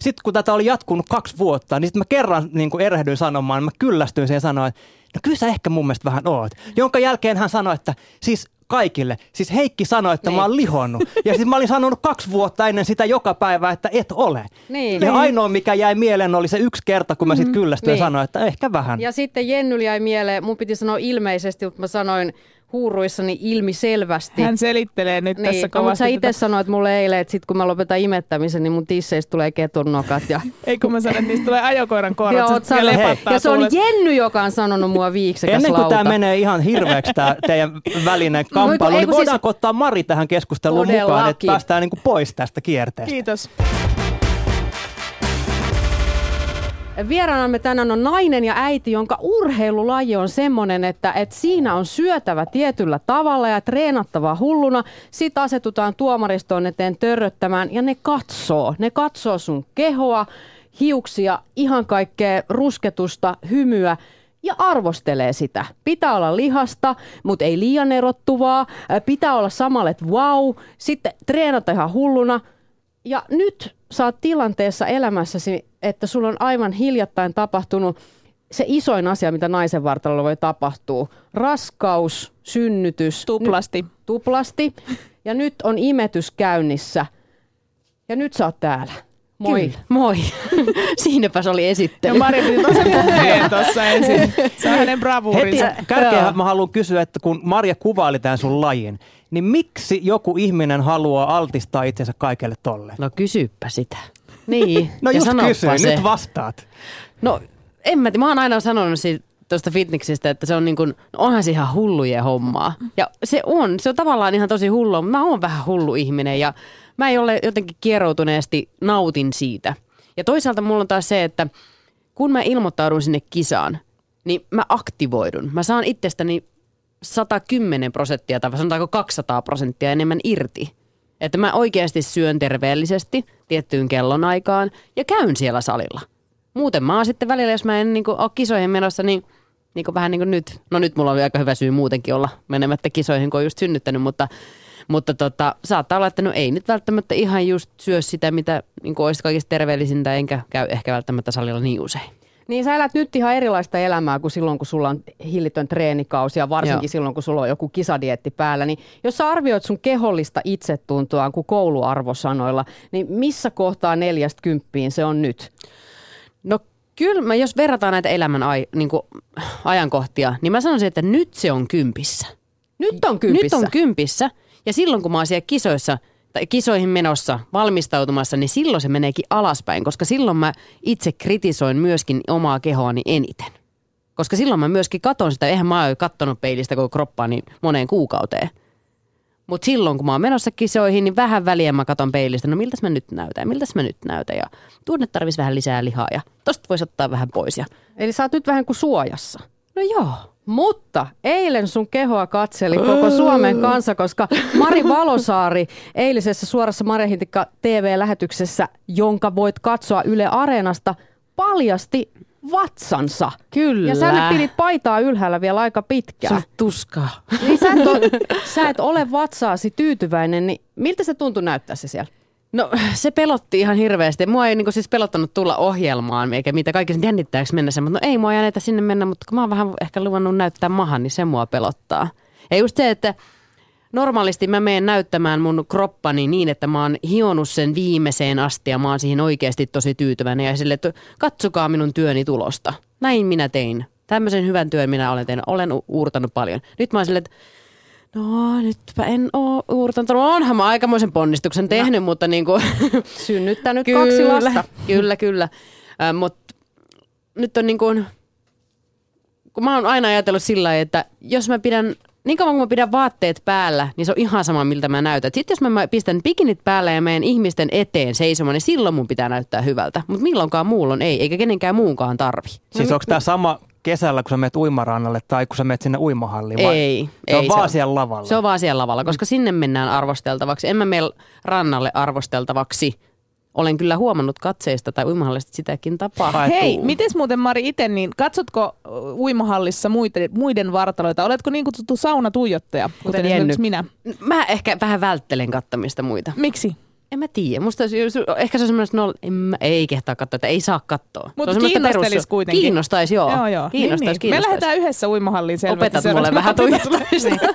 Sitten kun tätä oli jatkunut kaksi vuotta, niin sitten mä kerran niin kuin erehdyin sanomaan, mä kyllästyin siihen ja sanoin, että no kyllä sä ehkä mun mielestä vähän oot. Jonka jälkeen hän sanoi, että siis kaikille. Siis Heikki sanoi, että niin. mä oon lihonnut. Ja siis mä olin sanonut kaksi vuotta ennen sitä joka päivä, että et ole. Niin. Ja ainoa, mikä jäi mieleen, oli se yksi kerta, kun mä sitten kyllästyin Niin. ja sanoin, että ehkä vähän. Ja sitten Jenny jäi mieleen, mun piti sanoa ilmeisesti, mutta mä sanoin huuruissani ilmiselvästi. Hän selittelee nyt niin, tässä no, mutta kovasti. sä itse tätä. sanoit mulle eilen, että sit kun mä lopetan imettämisen, niin mun tisseistä tulee ketunnokat. Ja, (laughs) Ei kun mä sanon, että niistä tulee ajokoiran korvat. sit oot ne sanonut, ja se on. Jenny, joka on sanonut mua viiksekäs Ennen kuin lauta. tämä menee ihan hirveäksi tämä teidän (laughs) välinen kamppailu, ei niin kun siis- voidaanko ottaa Mari tähän keskusteluun mukaan, että Todellakin. päästään niin kuin pois tästä kierteestä. Kiitos. Vieraanamme tänään on nainen ja äiti, jonka urheilulaji on semmoinen, että, että siinä on syötävä tietyllä tavalla ja treenattava hulluna. Sitten asetutaan tuomaristoon eteen törröttämään ja ne katsoo. Ne katsoo sun kehoa, hiuksia, ihan kaikkea rusketusta, hymyä ja arvostelee sitä. Pitää olla lihasta, mutta ei liian erottuvaa. Pitää olla samalla, että wow. Sitten treenata ihan hulluna. Ja nyt oot tilanteessa elämässäsi, että sulla on aivan hiljattain tapahtunut se isoin asia, mitä naisen vartalolla voi tapahtua. Raskaus, synnytys. Tuplasti. Nyt, tuplasti. Ja nyt on imetys käynnissä. Ja nyt sä oot täällä. Moi. Kyllä. Moi. (laughs) Siinäpä se oli esittely. Ja Mari piti tosi puheen (laughs) tuossa ensin. Se on hänen Heti bravuurinsa. kärkeen mä haluan kysyä, että kun Marja kuvaili tämän sun lajin, niin miksi joku ihminen haluaa altistaa itsensä kaikelle tolle? No kysyppä sitä. Niin. (laughs) No Ja just kysyin, se. nyt vastaat. No en mä, mä oon aina sanonut siitä tuosta fitneksestä, että se on niin kuin, onhan se ihan hullujen hommaa. Ja se on, se on tavallaan ihan tosi hullua, mutta mä oon vähän hullu ihminen ja mä ei ole jotenkin kieroutuneesti nautin siitä. Ja toisaalta mulla on taas se, että kun mä ilmoittaudun sinne kisaan, niin mä aktivoidun. Mä saan itsestäni 110 prosenttia tai sanotaanko 200 prosenttia enemmän irti. Että mä oikeasti syön terveellisesti tiettyyn kellonaikaan ja käyn siellä salilla. Muuten mä oon sitten välillä, jos mä en niin ole kisoihin menossa, niin, niin kuin vähän niin kuin nyt. No nyt mulla on aika hyvä syy muutenkin olla menemättä kisoihin, kun on just synnyttänyt, mutta, mutta tota, saattaa olla, että no ei nyt välttämättä ihan just syö sitä, mitä niin olisi kaikista terveellisintä, enkä käy ehkä välttämättä salilla niin usein. Niin sä elät nyt ihan erilaista elämää kuin silloin, kun sulla on hillitön treenikausi ja varsinkin Joo. silloin, kun sulla on joku kisadietti päällä. Niin jos sä arvioit sun kehollista itsetuntoa kuin kouluarvosanoilla, niin missä kohtaa neljästä kymppiin se on nyt? No kyllä, mä jos verrataan näitä elämän ai, niin kuin, ajankohtia, niin mä sanoisin, että nyt se on kympissä. Nyt on kympissä. Nyt on kympissä. Ja silloin kun mä oon siellä kisoissa, tai kisoihin menossa, valmistautumassa, niin silloin se meneekin alaspäin, koska silloin mä itse kritisoin myöskin omaa kehoani eniten. Koska silloin mä myöskin katon sitä, eihän mä ole kattonut peilistä koko kroppaani moneen kuukauteen. Mutta silloin kun mä oon menossa kisoihin, niin vähän väliä mä katon peilistä, no miltäs mä nyt näytän, miltäs mä nyt näytän. Ja tuonne tarvisi vähän lisää lihaa ja tosta voisi ottaa vähän pois. Ja, Eli sä oot nyt vähän kuin suojassa. no joo, Mutta eilen sun kehoa katseli koko Suomen kansa, koska Mari (laughs) Valosaari eilisessä suorassa Marja Hintikka TV-lähetyksessä, jonka voit katsoa Yle Areenasta, paljasti vatsansa. Kyllä. Ja sä pidit paitaa ylhäällä vielä aika pitkään. on tuskaa. Niin sä, et ole, (laughs) sä et ole vatsaasi tyytyväinen, niin miltä se tuntui näyttää se siellä? No se pelotti ihan hirveästi. Mua ei niinku siis pelottanut tulla ohjelmaan, eikä mitä kaikki sen jännittääks mennä sen, mutta no ei mua jännitä sinne mennä, mutta kun mä oon vähän ehkä luvannut näyttää mahan, niin se mua pelottaa. Ja just se, että normaalisti mä menen näyttämään mun kroppani niin, että mä oon hionut sen viimeiseen asti ja mä oon siihen oikeasti tosi tyytyväinen ja sille, että katsokaa minun työni tulosta. Näin minä tein. Tämmöisen hyvän työn minä olen tehnyt. Olen uurtanut paljon. Nyt mä oon silleen, että no nytpä en oo uurtanut. No, onhan mä aikamoisen ponnistuksen tehnyt, mutta niin kuin, (laughs) Synnyttänyt kaksi lasta. Kyllä, kyllä. Äh, Mutta nyt on niin kuin, kun mä oon aina ajatellut sillä lailla, että jos mä pidän, niin kauan kun mä pidän vaatteet päällä, niin se on ihan sama, miltä mä näytän. Sitten jos mä- mä pistän pikinit päällä ja menen ihmisten eteen seisomaan, niin silloin mun pitää näyttää hyvältä. Mutta milloinkaan muulla ei, eikä kenenkään muunkaan tarvi. Siis onko tämä sama kesällä, kun sä menet uimarannalle tai kun sä menet sinne uimahalliin? vai- Ei, Se on ei, vaan se on- siellä lavalla. Se on vaan siellä lavalla, koska sinne mennään arvosteltavaksi. En mä mene rannalle arvosteltavaksi. Olen kyllä huomannut katseista tai uimahallista sitäkin tapahtuu. Ai, Hei, tuu. mites muuten Mari itse, niin katsotko uimahallissa muiden, muiden vartaloita? Oletko niin kutsuttu saunatuijottaja, kuten Jenny. esimerkiksi minä? Mä ehkä vähän välttelen kattamista muita. Miksi? En mä tiedä. Musta se- ehkä se on semmoinen, että no, en mä, ei kehtaa katsoa, että ei saa katsoa. Mut se on semmoista kiinnostelis kuitenkin. Kiinnostaisi, joo. Joo, joo. Kiinnostaisi, niin, niin. Me kiinnostaisi. lähdetään yhdessä uimahalliin selvästi. Opetat seuraavaksi. mulle vähän (laughs) tuijottamista.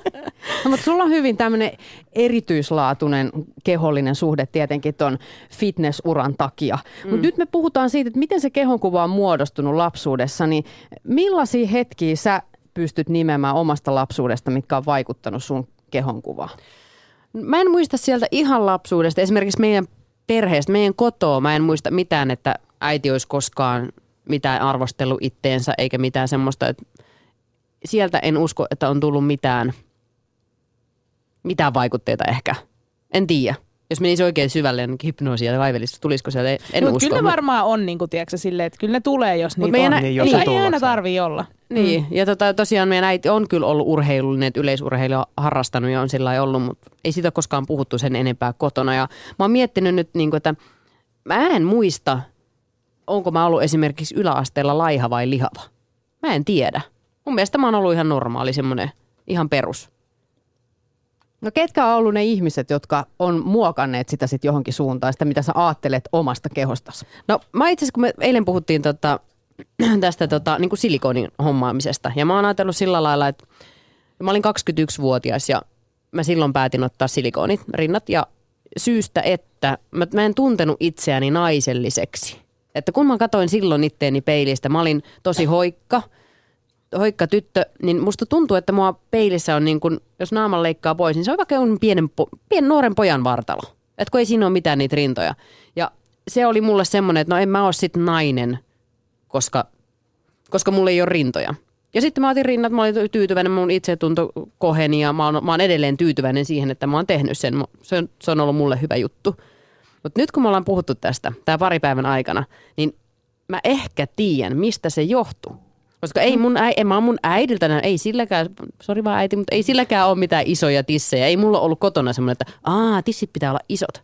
No, mutta sulla on hyvin tämmöinen erityislaatuinen kehollinen suhde tietenkin ton fitnessuran takia. Mm. Mutta nyt me puhutaan siitä, että miten se kehonkuva on muodostunut lapsuudessa, niin millaisia hetkiä sä pystyt nimeämään omasta lapsuudesta, mitkä on vaikuttanut sun kehonkuvaan? Mä en muista sieltä ihan lapsuudesta. Esimerkiksi meidän perheestä, meidän kotoa, mä en muista mitään, että äiti olisi koskaan mitään arvostellut itteensä eikä mitään semmoista, että sieltä en usko, että on tullut mitään, mitään vaikutteita ehkä. En tiedä. Jos menisi oikein syvälle jonnekin hypnoosia ja vaivelissa, tulisiko sieltä? En Mut usko. kyllä ne varmaan on, niin kuin, tiedätkö, silleen, että kyllä ne tulee, jos Mut niitä meidän on. Niin, jos ei, on ei aina tarvii olla. Niin, ja tota, tosiaan meidän äiti on kyllä ollut urheilullinen, että yleisurheilua harrastanut ja on sillä ollut, mutta ei siitä ole koskaan puhuttu sen enempää kotona. Ja mä oon miettinyt nyt, niin kuin, että mä en muista, onko mä ollut esimerkiksi yläasteella laiha vai lihava. Mä en tiedä. Mun mielestä mä oon ollut ihan normaali, semmoinen ihan perus. No ketkä on ollut ne ihmiset, jotka on muokanneet sitä sit johonkin suuntaan, sitä mitä sä ajattelet omasta kehostasi? No mä itse asiassa, kun me eilen puhuttiin tota, (clears throat) tästä tota, niin kuin silikonin hommaamisesta, ja mä oon ajatellut sillä lailla, että mä olin 21-vuotias ja mä silloin päätin ottaa silikonit rinnat ja syystä, että mä, mä en tuntenut itseäni naiselliseksi. Että kun mä katoin silloin itteeni peilistä, mä olin tosi hoikka, hoikka tyttö, niin musta tuntuu, että mua peilissä on niin kuin, jos naaman leikkaa pois, niin se on vaikka jonkun pienen, pienen nuoren pojan vartalo. Että kun ei siinä ole mitään niitä rintoja. Ja se oli mulle semmoinen, että no en mä ole sit nainen, koska, koska mulla ei ole rintoja. Ja sitten mä otin rinnat, mä olin tyytyväinen, mun itsetunto koheni ja mä oon, mä oon edelleen tyytyväinen siihen, että mä oon tehnyt sen. Se on, se on ollut mulle hyvä juttu. Mutta nyt kun me ollaan puhuttu tästä, tämä pari päivän aikana, niin mä ehkä tiedän, mistä se johtuu. Koska ei mun, äi, en mä oon mun äidiltä, ei silläkään, sori vaan äiti, mutta ei silläkään ole mitään isoja tissejä. Ei mulla ollut kotona semmoinen, että aa, tissit pitää olla isot.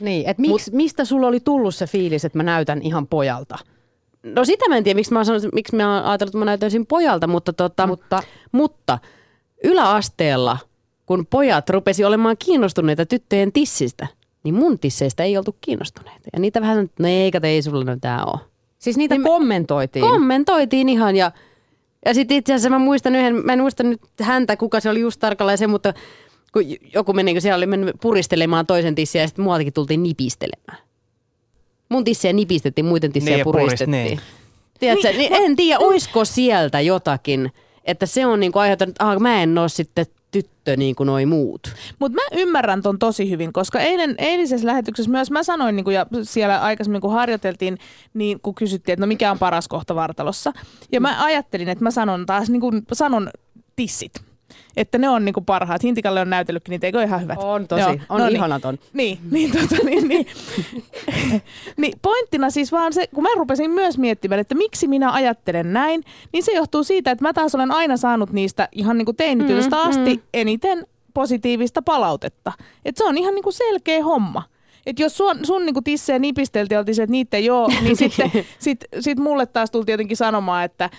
Niin, että miksi, mistä sulla oli tullut se fiilis, että mä näytän ihan pojalta? No sitä mä en tiedä, miksi mä, sanon, miksi mä oon ajatellut, että mä näytäisin pojalta, mutta, tota, Mutta- mutta yläasteella, kun pojat rupesi olemaan kiinnostuneita tyttöjen tissistä, niin mun tisseistä ei oltu kiinnostuneita. Ja niitä vähän sanottiin, no ei, kato, ei sulla mitään ole. Siis niitä Niin kommentoitiin. Kommentoitiin ihan ja, ja sitten itse asiassa mä muistan yhden, mä en muista nyt häntä, kuka se oli just tarkalleen se, mutta kun joku meni, kun siellä oli mennyt puristelemaan toisen tissiä ja sitten muutakin tultiin nipistelemään. Mun tissejä nipistettiin, muiden tissejä Niin, ja purist- puristettiin. niin. Tiedätkö, niin en tiedä, oisko sieltä jotakin, että se on niinku aiheuttanut, että ah, mä en ole sitten tyttö niin kuin noi muut. Mutta mä ymmärrän ton tosi hyvin, koska eilen, eilisessä lähetyksessä myös mä sanoin, niin kun, ja siellä aikaisemmin kun harjoiteltiin, niin kun kysyttiin, että no mikä on paras kohta vartalossa. Ja mä ajattelin, että mä sanon taas, niin kun sanon tissit. Että ne on niinku parhaat. Hintikalle on näytellytkin niitä, eikö ihan hyvät? On tosi, on niin. ihanat on. Niin, niin, tota, niin, niin. (laughs) niin pointtina siis vaan se, kun mä rupesin myös miettimään, että miksi minä ajattelen näin, niin se johtuu siitä, että mä taas olen aina saanut niistä ihan niin kuin teinitytöstä Mm, asti eniten positiivista palautetta. Et se on ihan niin kuin selkeä homma. Et jos sun, sun niinku tissejä nipisteltiin ja oltiin se, että niitä ei ole, niin (laughs) sitten sit, sit mulle taas tultiin jotenkin sanomaan, että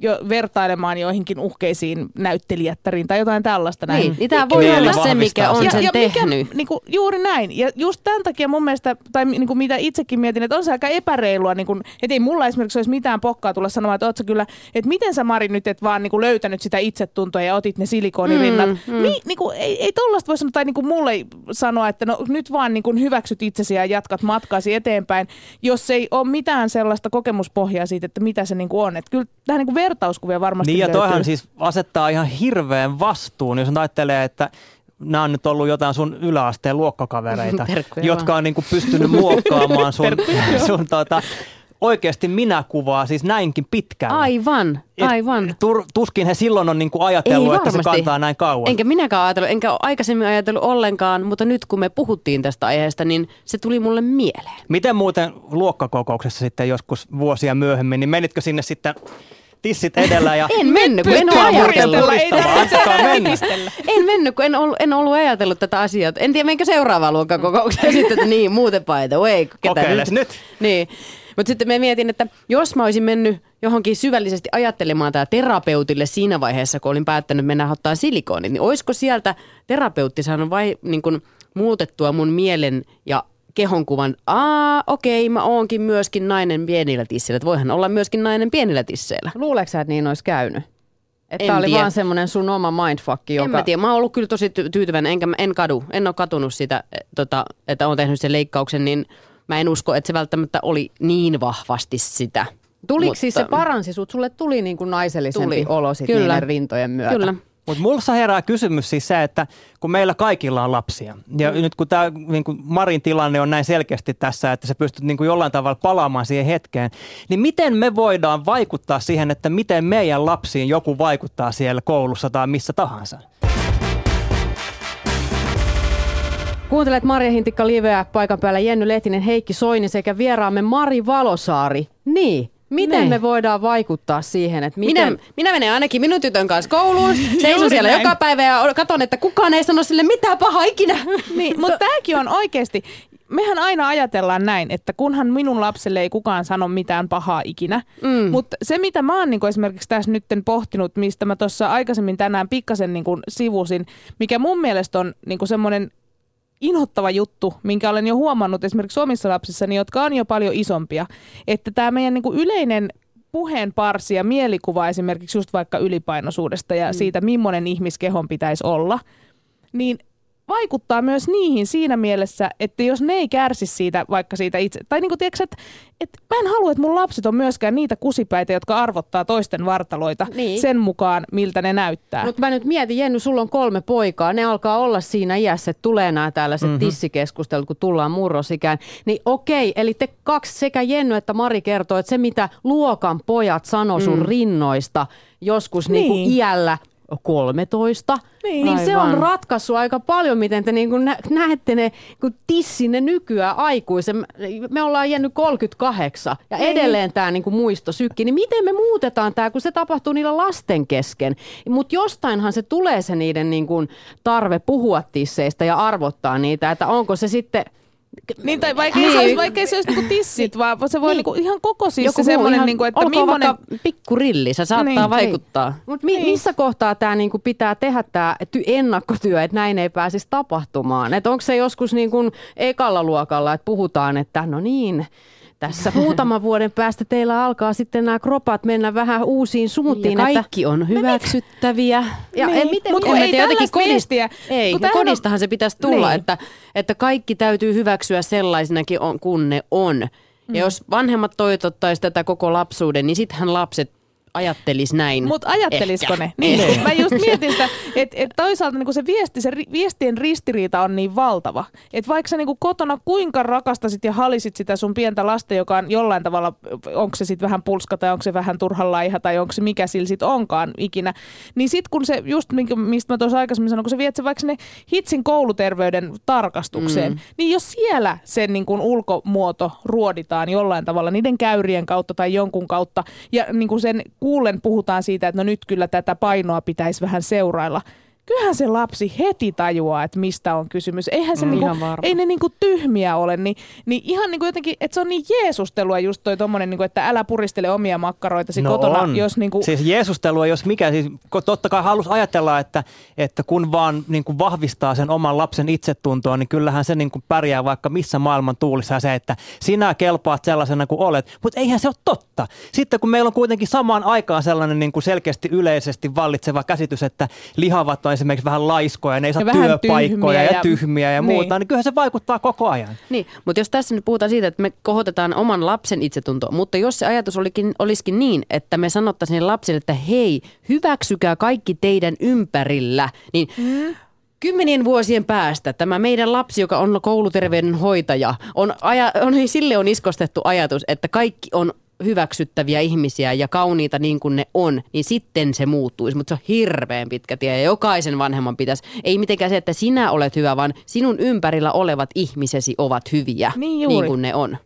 jo vertailemaan joihinkin uhkeisiin näyttelijättäriin tai jotain tällaista näin. Niin, niin tämä voi olla se, mikä on sen ja tehnyt. Mikä, niinku, juuri näin. Ja just tämän takia mun mielestä, tai niinku mitä itsekin mietin, että on se aika epäreilua, niinku, että ei mulla esimerkiksi olisi mitään pokkaa tulla sanomaan, että oot sä kyllä, että miten sä Mari nyt et vaan niinku löytänyt sitä itsetuntoa ja otit ne silikoonirinnat. Mm, mm. Mi, niinku, ei, ei tollasta voi sanoa, tai niinku mulle sanoa, että no nyt vaan niinku hyväksyt itsesi ja jatkat matkaasi eteenpäin, jos ei ole mitään sellaista kokemuspohjaa siitä, että mitä se niinku on. Että kyllä tähän niinku vertauskuvia varmasti Niin ja löytyy. toihan siis asettaa ihan hirveän vastuun, jos ajattelee, että nämä on nyt ollut jotain sun yläasteen luokkakavereita, (laughs) Terkkuja jotka on niinku pystynyt muokkaamaan sun, (laughs) (laughs) sun tota, oikeasti minä-kuvaa siis näinkin pitkään. Aivan, aivan. Tur, tuskin he silloin on niinku ajatellut, Ei että se kantaa näin kauan. Enkä minäkään ajatellut, enkä aikaisemmin ajatellut ollenkaan, mutta nyt kun me puhuttiin tästä aiheesta, niin se tuli mulle mieleen. Miten muuten luokkakokouksessa sitten joskus vuosia myöhemmin, niin menitkö sinne sitten tissit edellä ja En mennyt, kun en ajatellut. nipistellä. En mennyt, kun en ollut, en ollut ajatellut tätä asiaa. En tiedä, menkö seuraavaan luokkakokoukseen sitten, että niin, muuten by the way. Ketä Kokeiles nyt. Niin. Mutta sitten mä mietin, että jos mä olisin mennyt johonkin syvällisesti ajattelemaan tämä terapeutille siinä vaiheessa, kun olin päättänyt mennä ottaa silikoonit, niin olisiko sieltä terapeutti saanut vai niin kun, muutettua mun mielen ja kehonkuvan, aa okei, mä oonkin myöskin nainen pienillä tisseillä, että voihan olla myöskin nainen pienillä tisseillä. Luuleeko sä, että niin olisi käynyt? Että En tämä oli tiedä. vaan semmoinen sun oma mindfuck, joka... En mä tiedä, mä oon ollut kyllä tosi ty- tyytyväinen, enkä en kadu, en ole katunut sitä, eh, tota, että on tehnyt sen leikkauksen, niin mä en usko, että se välttämättä oli niin vahvasti sitä. Tuliko siis se Mutta- paransi sut? Sulle tuli niin kuin naisellisempi Tuli. olo sit Kyllä. niiden rintojen myötä. Kyllä. Mutta mulla herää kysymys siis se, että kun meillä kaikilla on lapsia, ja Mm. nyt kun tämä niin Marin tilanne on näin selkeästi tässä, että sä pystyt niin kuin jollain tavalla palaamaan siihen hetkeen, niin miten me voidaan vaikuttaa siihen, että miten meidän lapsiin joku vaikuttaa siellä koulussa tai missä tahansa? Kuuntelet Marja Hintikka Liveä, paikan päällä Jenny Lehtinen, Heikki Soini sekä vieraamme Mari Valosaari. Niin, miten Niin. me voidaan vaikuttaa siihen, että miten... Minä, minä menen ainakin minun tytön kanssa kouluun, (laughs) seison siellä näin. joka päivä ja katson, että kukaan ei sano sille mitään pahaa ikinä. (laughs) Niin, mutta tämäkin on oikeasti, mehän aina ajatellaan näin, että kunhan minun lapselle ei kukaan sano mitään pahaa ikinä. Mm. Mutta se, mitä mä oon niin esimerkiksi tässä nyt pohtinut, mistä mä tuossa aikaisemmin tänään pikkasen niin sivusin, mikä mun mielestä on niin semmoinen inhottava juttu, minkä olen jo huomannut esimerkiksi omissa lapsissani, jotka on jo paljon isompia, että tämä meidän niin yleinen puheen parsi ja mielikuva esimerkiksi just vaikka ylipainoisuudesta ja mm. siitä, millainen ihmiskehon pitäisi olla, niin vaikuttaa myös niihin siinä mielessä, että jos ne ei kärsi siitä vaikka siitä itse, tai niin kuin tiedätkö, että, että mä en halua, että mun lapset on myöskään niitä kusipäitä, jotka arvottaa toisten vartaloita Niin. sen mukaan, miltä ne näyttää. Mutta mä nyt mietin, Jenny, sulla on kolme poikaa. Ne alkaa olla siinä iässä, että tulee nämä tällaiset mm-hmm. tissikeskustelut, kun tullaan murrosikään. Niin okei, eli te kaksi, sekä Jenny että Mari kertoo, että se mitä luokan pojat sanoo sun Mm. rinnoista joskus niin. Niin Niin. iällä 13, Niin. niin se on Aivan. ratkaissut aika paljon, miten te niin nä- näette ne kun tissinne nykyään aikuisen. Me ollaan jäänyt 38 ja Niin. edelleen tämä niin muisto sykki. Niin miten me muutetaan tämä, kun se tapahtuu niillä lasten kesken? Mutta jostainhan se tulee se niiden niin kuin tarve puhua tisseistä ja arvottaa niitä, että onko se sitten... Niin, tai vaikka, Niin. se olisi, vaikka se olisi niinku tissit, vaan se voi Niin. niinku ihan koko siis Joku se semmoinen, niinku, että olkoon millainen... vaikka pikkurilli, se saattaa Niin, vaikuttaa. Mutta mi- missä kohtaa tämä niinku pitää tehdä tämä ty- ennakkotyö, että näin ei pääsisi tapahtumaan? Et onko se joskus niinku ekalla luokalla, että puhutaan, että no niin, tässä muutaman vuoden päästä teillä alkaa sitten nämä kropat mennä vähän uusiin Ja suuntiin. että, kaikki on hyväksyttäviä. ja Niin. ei, miten, Mut kun En ei jotenkin kodista, ei, kun tämähän on- kodistahan se pitäisi tulla, Niin. että, että kaikki täytyy hyväksyä sellaisinakin on, kun ne on. Mm. Ja jos vanhemmat toitottaisi tätä koko lapsuuden, niin sittenhän lapset ajattelis näin. Mutta ajattelisko Ehkä. ne? Niin, mä just mietin sitä, että et toisaalta niinku se, viesti, se ri, viestien ristiriita on niin valtava. Että vaikka sä niinku kotona kuinka rakastasit ja halisit sitä sun pientä lasta, joka on jollain tavalla, onko se sitten vähän pulska tai onko se vähän turhan laiha tai onko se mikä sillä sitten onkaan ikinä, niin sitten kun se just, minkä- mistä mä tuossa aikaisemmin sanoin, kun sä viet se vaikka sinne hitsin kouluterveyden tarkastukseen, mm. niin jos siellä sen niin kuin ulkomuoto ruoditaan jollain tavalla niiden käyrien kautta tai jonkun kautta ja niin kuin sen kuullen puhutaan siitä, että no nyt kyllä tätä painoa pitäisi vähän seurailla. Kyllähän se lapsi heti tajuaa, että mistä on kysymys. Eihän se Mm, niinku, ei ne niinku tyhmiä ole, niin, niin ihan niinku jotenkin, että se on niin jeesustelua just toi tommonen, niinku, että älä puristele omia makkaroitasi kotona, on. jos niinku, Siis Jeesustelua, jos mikä, siis totta kai halus ajatella, että, että kun vaan niin kuin vahvistaa sen oman lapsen itsetuntoa, niin kyllähän se niin kuin pärjää vaikka missä maailman tuulissa se, että sinä kelpaat sellaisena kuin olet. Mutta eihän se ole totta. Sitten kun meillä on kuitenkin samaan aikaan sellainen niin kuin selkeästi yleisesti vallitseva käsitys, että lihavat on esimerkiksi vähän laiskoja, ne ei saa Ja työpaikkoja tyhmiä ja, ja- tyhmiä ja niin. muuta, niin kyllähän se vaikuttaa koko ajan. Niin, mutta jos tässä nyt puhutaan siitä, että me kohotetaan oman lapsen itsetuntoa, mutta jos se ajatus olikin, olisikin niin, että me sanottaisiin lapsille, että hei, hyväksykää kaikki teidän ympärillä, niin mm. Kymmenien vuosien päästä tämä meidän lapsi, joka on kouluterveydenhoitaja, on aja, on, sille on iskostettu ajatus, että kaikki on hyväksyttäviä ihmisiä ja kauniita niin kuin ne on, niin sitten se muuttuisi. Mutta se on hirveän pitkä tie ja jokaisen vanhemman pitäisi, ei mitenkään se, että sinä olet hyvä, vaan sinun ympärillä olevat ihmisesi ovat hyviä Niin juuri. niin kuin ne on.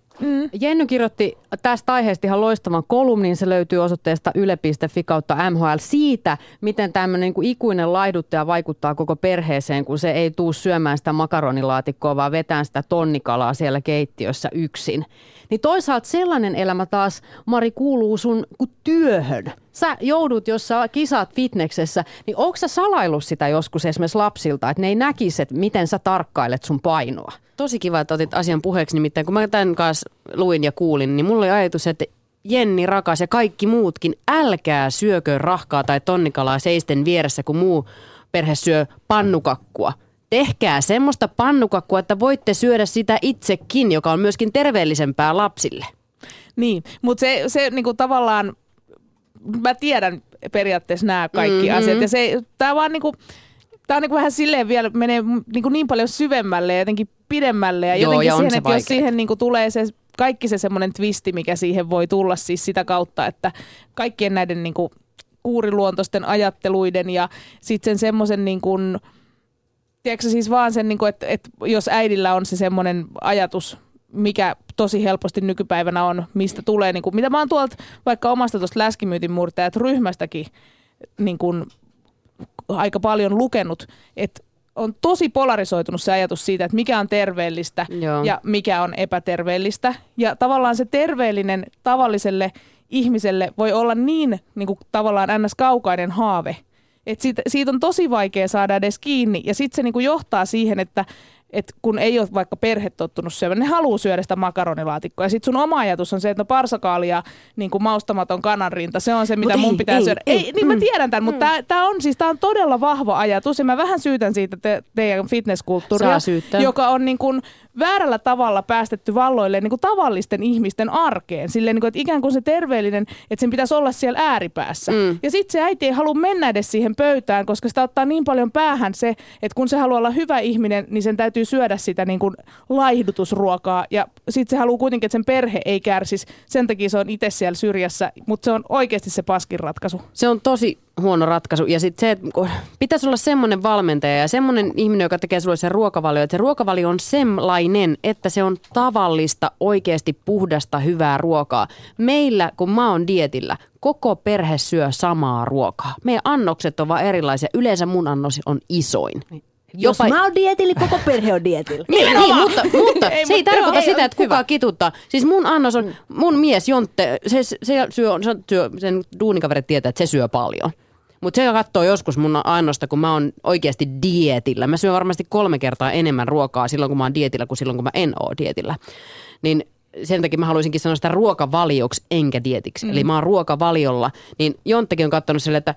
Jenny kirjoitti tästä aiheesta ihan loistavan kolumnin. Se löytyy osoitteesta yle.fi kautta MHL siitä, miten tämmöinen niin kuin ikuinen laihduttaja vaikuttaa koko perheeseen, kun se ei tuu syömään sitä makaronilaatikkoa, vaan vetään sitä tonnikalaa siellä keittiössä yksin. Niin toisaalta sellainen elämä taas, Mari, kuuluu sun työhön. Sä joudut, jos sä kisaat fitneksessä, niin onko sä salaillut sitä joskus esimerkiksi lapsilta, että ne ei näkisi, että miten sä tarkkailet sun painoa? Tosi kiva, että otit asian puheeksi, nimittäin kun mä tämän kanssa luin ja kuulin, niin mulla oli ajatus, että Jenni rakas ja kaikki muutkin, älkää syökö rahkaa tai tonnikalaa seisten vieressä, kun muu perhe syö pannukakkua. Tehkää semmoista pannukakkua, että voitte syödä sitä itsekin, joka on myöskin terveellisempää lapsille. Niin, mutta se, se niinku tavallaan, mä tiedän periaatteessa nämä kaikki Mhm. mm-hmm. asiat. Ja se, tää vaan niinku, tää on niinku vähän silleen vielä, menee niinku niin paljon syvemmälle ja jotenkin pidemmälle. Ja Joo, jotenkin ja siihen, että jos siihen niinku tulee se kaikki se semmoinen twisti, mikä siihen voi tulla siis sitä kautta, että kaikkien näiden niinku kuuriluontoisten ajatteluiden ja sitten sen semmoisen niin kuin, tiedätkö siis vaan sen, niin kuin, että, että jos äidillä on se semmoinen ajatus, mikä tosi helposti nykypäivänä on, mistä tulee, niin kuin, mitä mä oon tuolta vaikka omasta tuosta läskimyytin murtajat ryhmästäkin niin kuin, aika paljon lukenut, että on tosi polarisoitunut se ajatus siitä, että mikä on terveellistä Joo. ja mikä on epäterveellistä. Ja tavallaan se terveellinen tavalliselle ihmiselle voi olla niin, niin kuin tavallaan ns. kaukainen haave, että siitä, siitä on tosi vaikea saada edes kiinni. Ja sitten se niin kuin johtaa siihen, että et kun ei ole vaikka perhe tottunut syömään, ne haluaa syödä sitä makaronilaatikkoa. Ja sitten sun oma ajatus on se, että no parsakaali ja niin kuin maustamaton kananrinta, se on se, mitä Mut mun ei, pitää ei, syödä. ei. Ei, niin mä tiedän tämän, mutta tämä on siis tää on todella vahva ajatus. Ja mä vähän syytän siitä te, teidän fitnesskulttuuria, joka on niin kuin väärällä tavalla päästetty valloille niin kuin tavallisten ihmisten arkeen. Silleen, niin kuin, että ikään kuin se terveellinen, että sen pitäisi olla siellä ääripäässä. Mm. Ja sitten se äiti ei halua mennä edes siihen pöytään, koska sitä ottaa niin paljon päähän se, että kun se haluaa olla hyvä ihminen, niin sen täytyy täytyy syödä sitä niin kuin laihdutusruokaa ja sitten se haluaa kuitenkin, että sen perhe ei kärsisi. Sen takia se on itse siellä syrjässä, mutta se on oikeasti se paskin ratkaisu. Se on tosi huono ratkaisu. Ja sitten se, että kun pitäisi olla semmoinen valmentaja ja semmoinen ihminen, joka tekee sulle sen ruokavalio, että se ruokavalio on sellainen, että se on tavallista, oikeasti puhdasta, hyvää ruokaa. Meillä, kun mä oon dietillä, koko perhe syö samaa ruokaa. Meidän annokset ovat vaan erilaisia. Yleensä mun annos on isoin. Jos Jopa- mä oon dietillä, koko perhe on dietillä. (laughs) Niin, niin mutta, mutta Ei, se ei mutta tarkoita joo, sitä, ei, että kukaan hyvä. kituttaa. Siis mun annos on, mun mies Jontte, se, se syö, se syö, sen duunikaverit tietää, että se syö paljon. Mutta se katsoo joskus mun annosta, kun mä oon oikeasti dietillä. Mä syön varmasti kolme kertaa enemmän ruokaa silloin, kun mä oon dietillä, kuin silloin, kun mä en oo dietillä. Niin sen takia mä haluaisinkin sanoa sitä ruokavalioksi enkä dietiksi. Mm. Eli mä oon ruokavaliolla. Niin Jonttekin on katsonut sille, että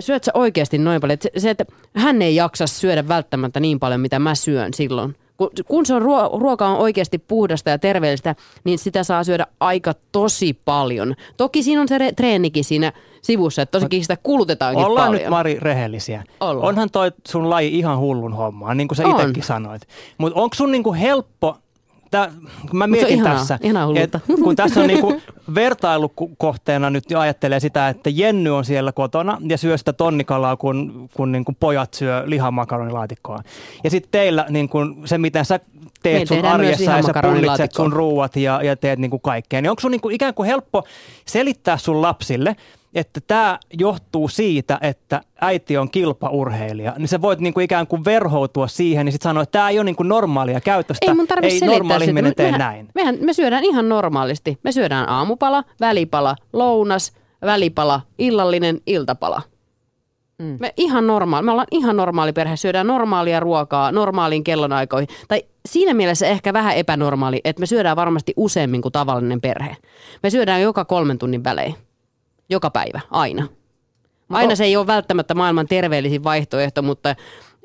syöt sä oikeasti noin paljon? Että se- että hän ei jaksa syödä välttämättä niin paljon, mitä mä syön silloin. Kun, kun se on ruo- ruoka on oikeasti puhdasta ja terveellistä, niin sitä saa syödä aika tosi paljon. Toki siinä on se re- treenikin siinä sivussa, että tosikin sitä kulutetaankin Ollaan paljon. nyt Mari rehellisiä. Ollaan. Onhan toi sun laji ihan hullun hommaa, niin kuin sä itsekin sanoit. Mutta onko sun niinku helppo, tää, kun mä mietin ihanaa, tässä, ihanaa hullulta. kun tässä on niinku (laughs) vertailukohteena nyt jo ajattelee sitä, että Jenny on siellä kotona ja syö sitä tonnikalaa, kun, kun niinku pojat syö lihamakaronilaatikkoa. Ja sitten teillä niinku, se, miten sä teet Me sun arjessa ja sä lihamakaronilaatikkoa. sun ruuat ja, ja teet niinku kaikkea, niin onko sun niinku ikään kuin helppo selittää sun lapsille, että tämä johtuu siitä, että äiti on kilpaurheilija, niin sä voit niinku ikään kuin verhoutua siihen, niin sitten sanoa, että tämä ei ole niinku normaalia käytöstä, Ei mun tarvitse ei selittää normaali sitä. Me- tee mehän, näin. Mehän, me syödään ihan normaalisti. Me syödään aamupala, välipala, lounas, välipala, illallinen, iltapala. Mm. Me, ihan normaali. me ollaan ihan normaali perhe, syödään normaalia ruokaa normaaliin kellonaikoihin. Tai siinä mielessä ehkä vähän epänormaali, että me syödään varmasti useammin kuin tavallinen perhe. Me syödään joka kolmen tunnin välein. Joka päivä, aina. Aina se ei ole välttämättä maailman terveellisin vaihtoehto, mutta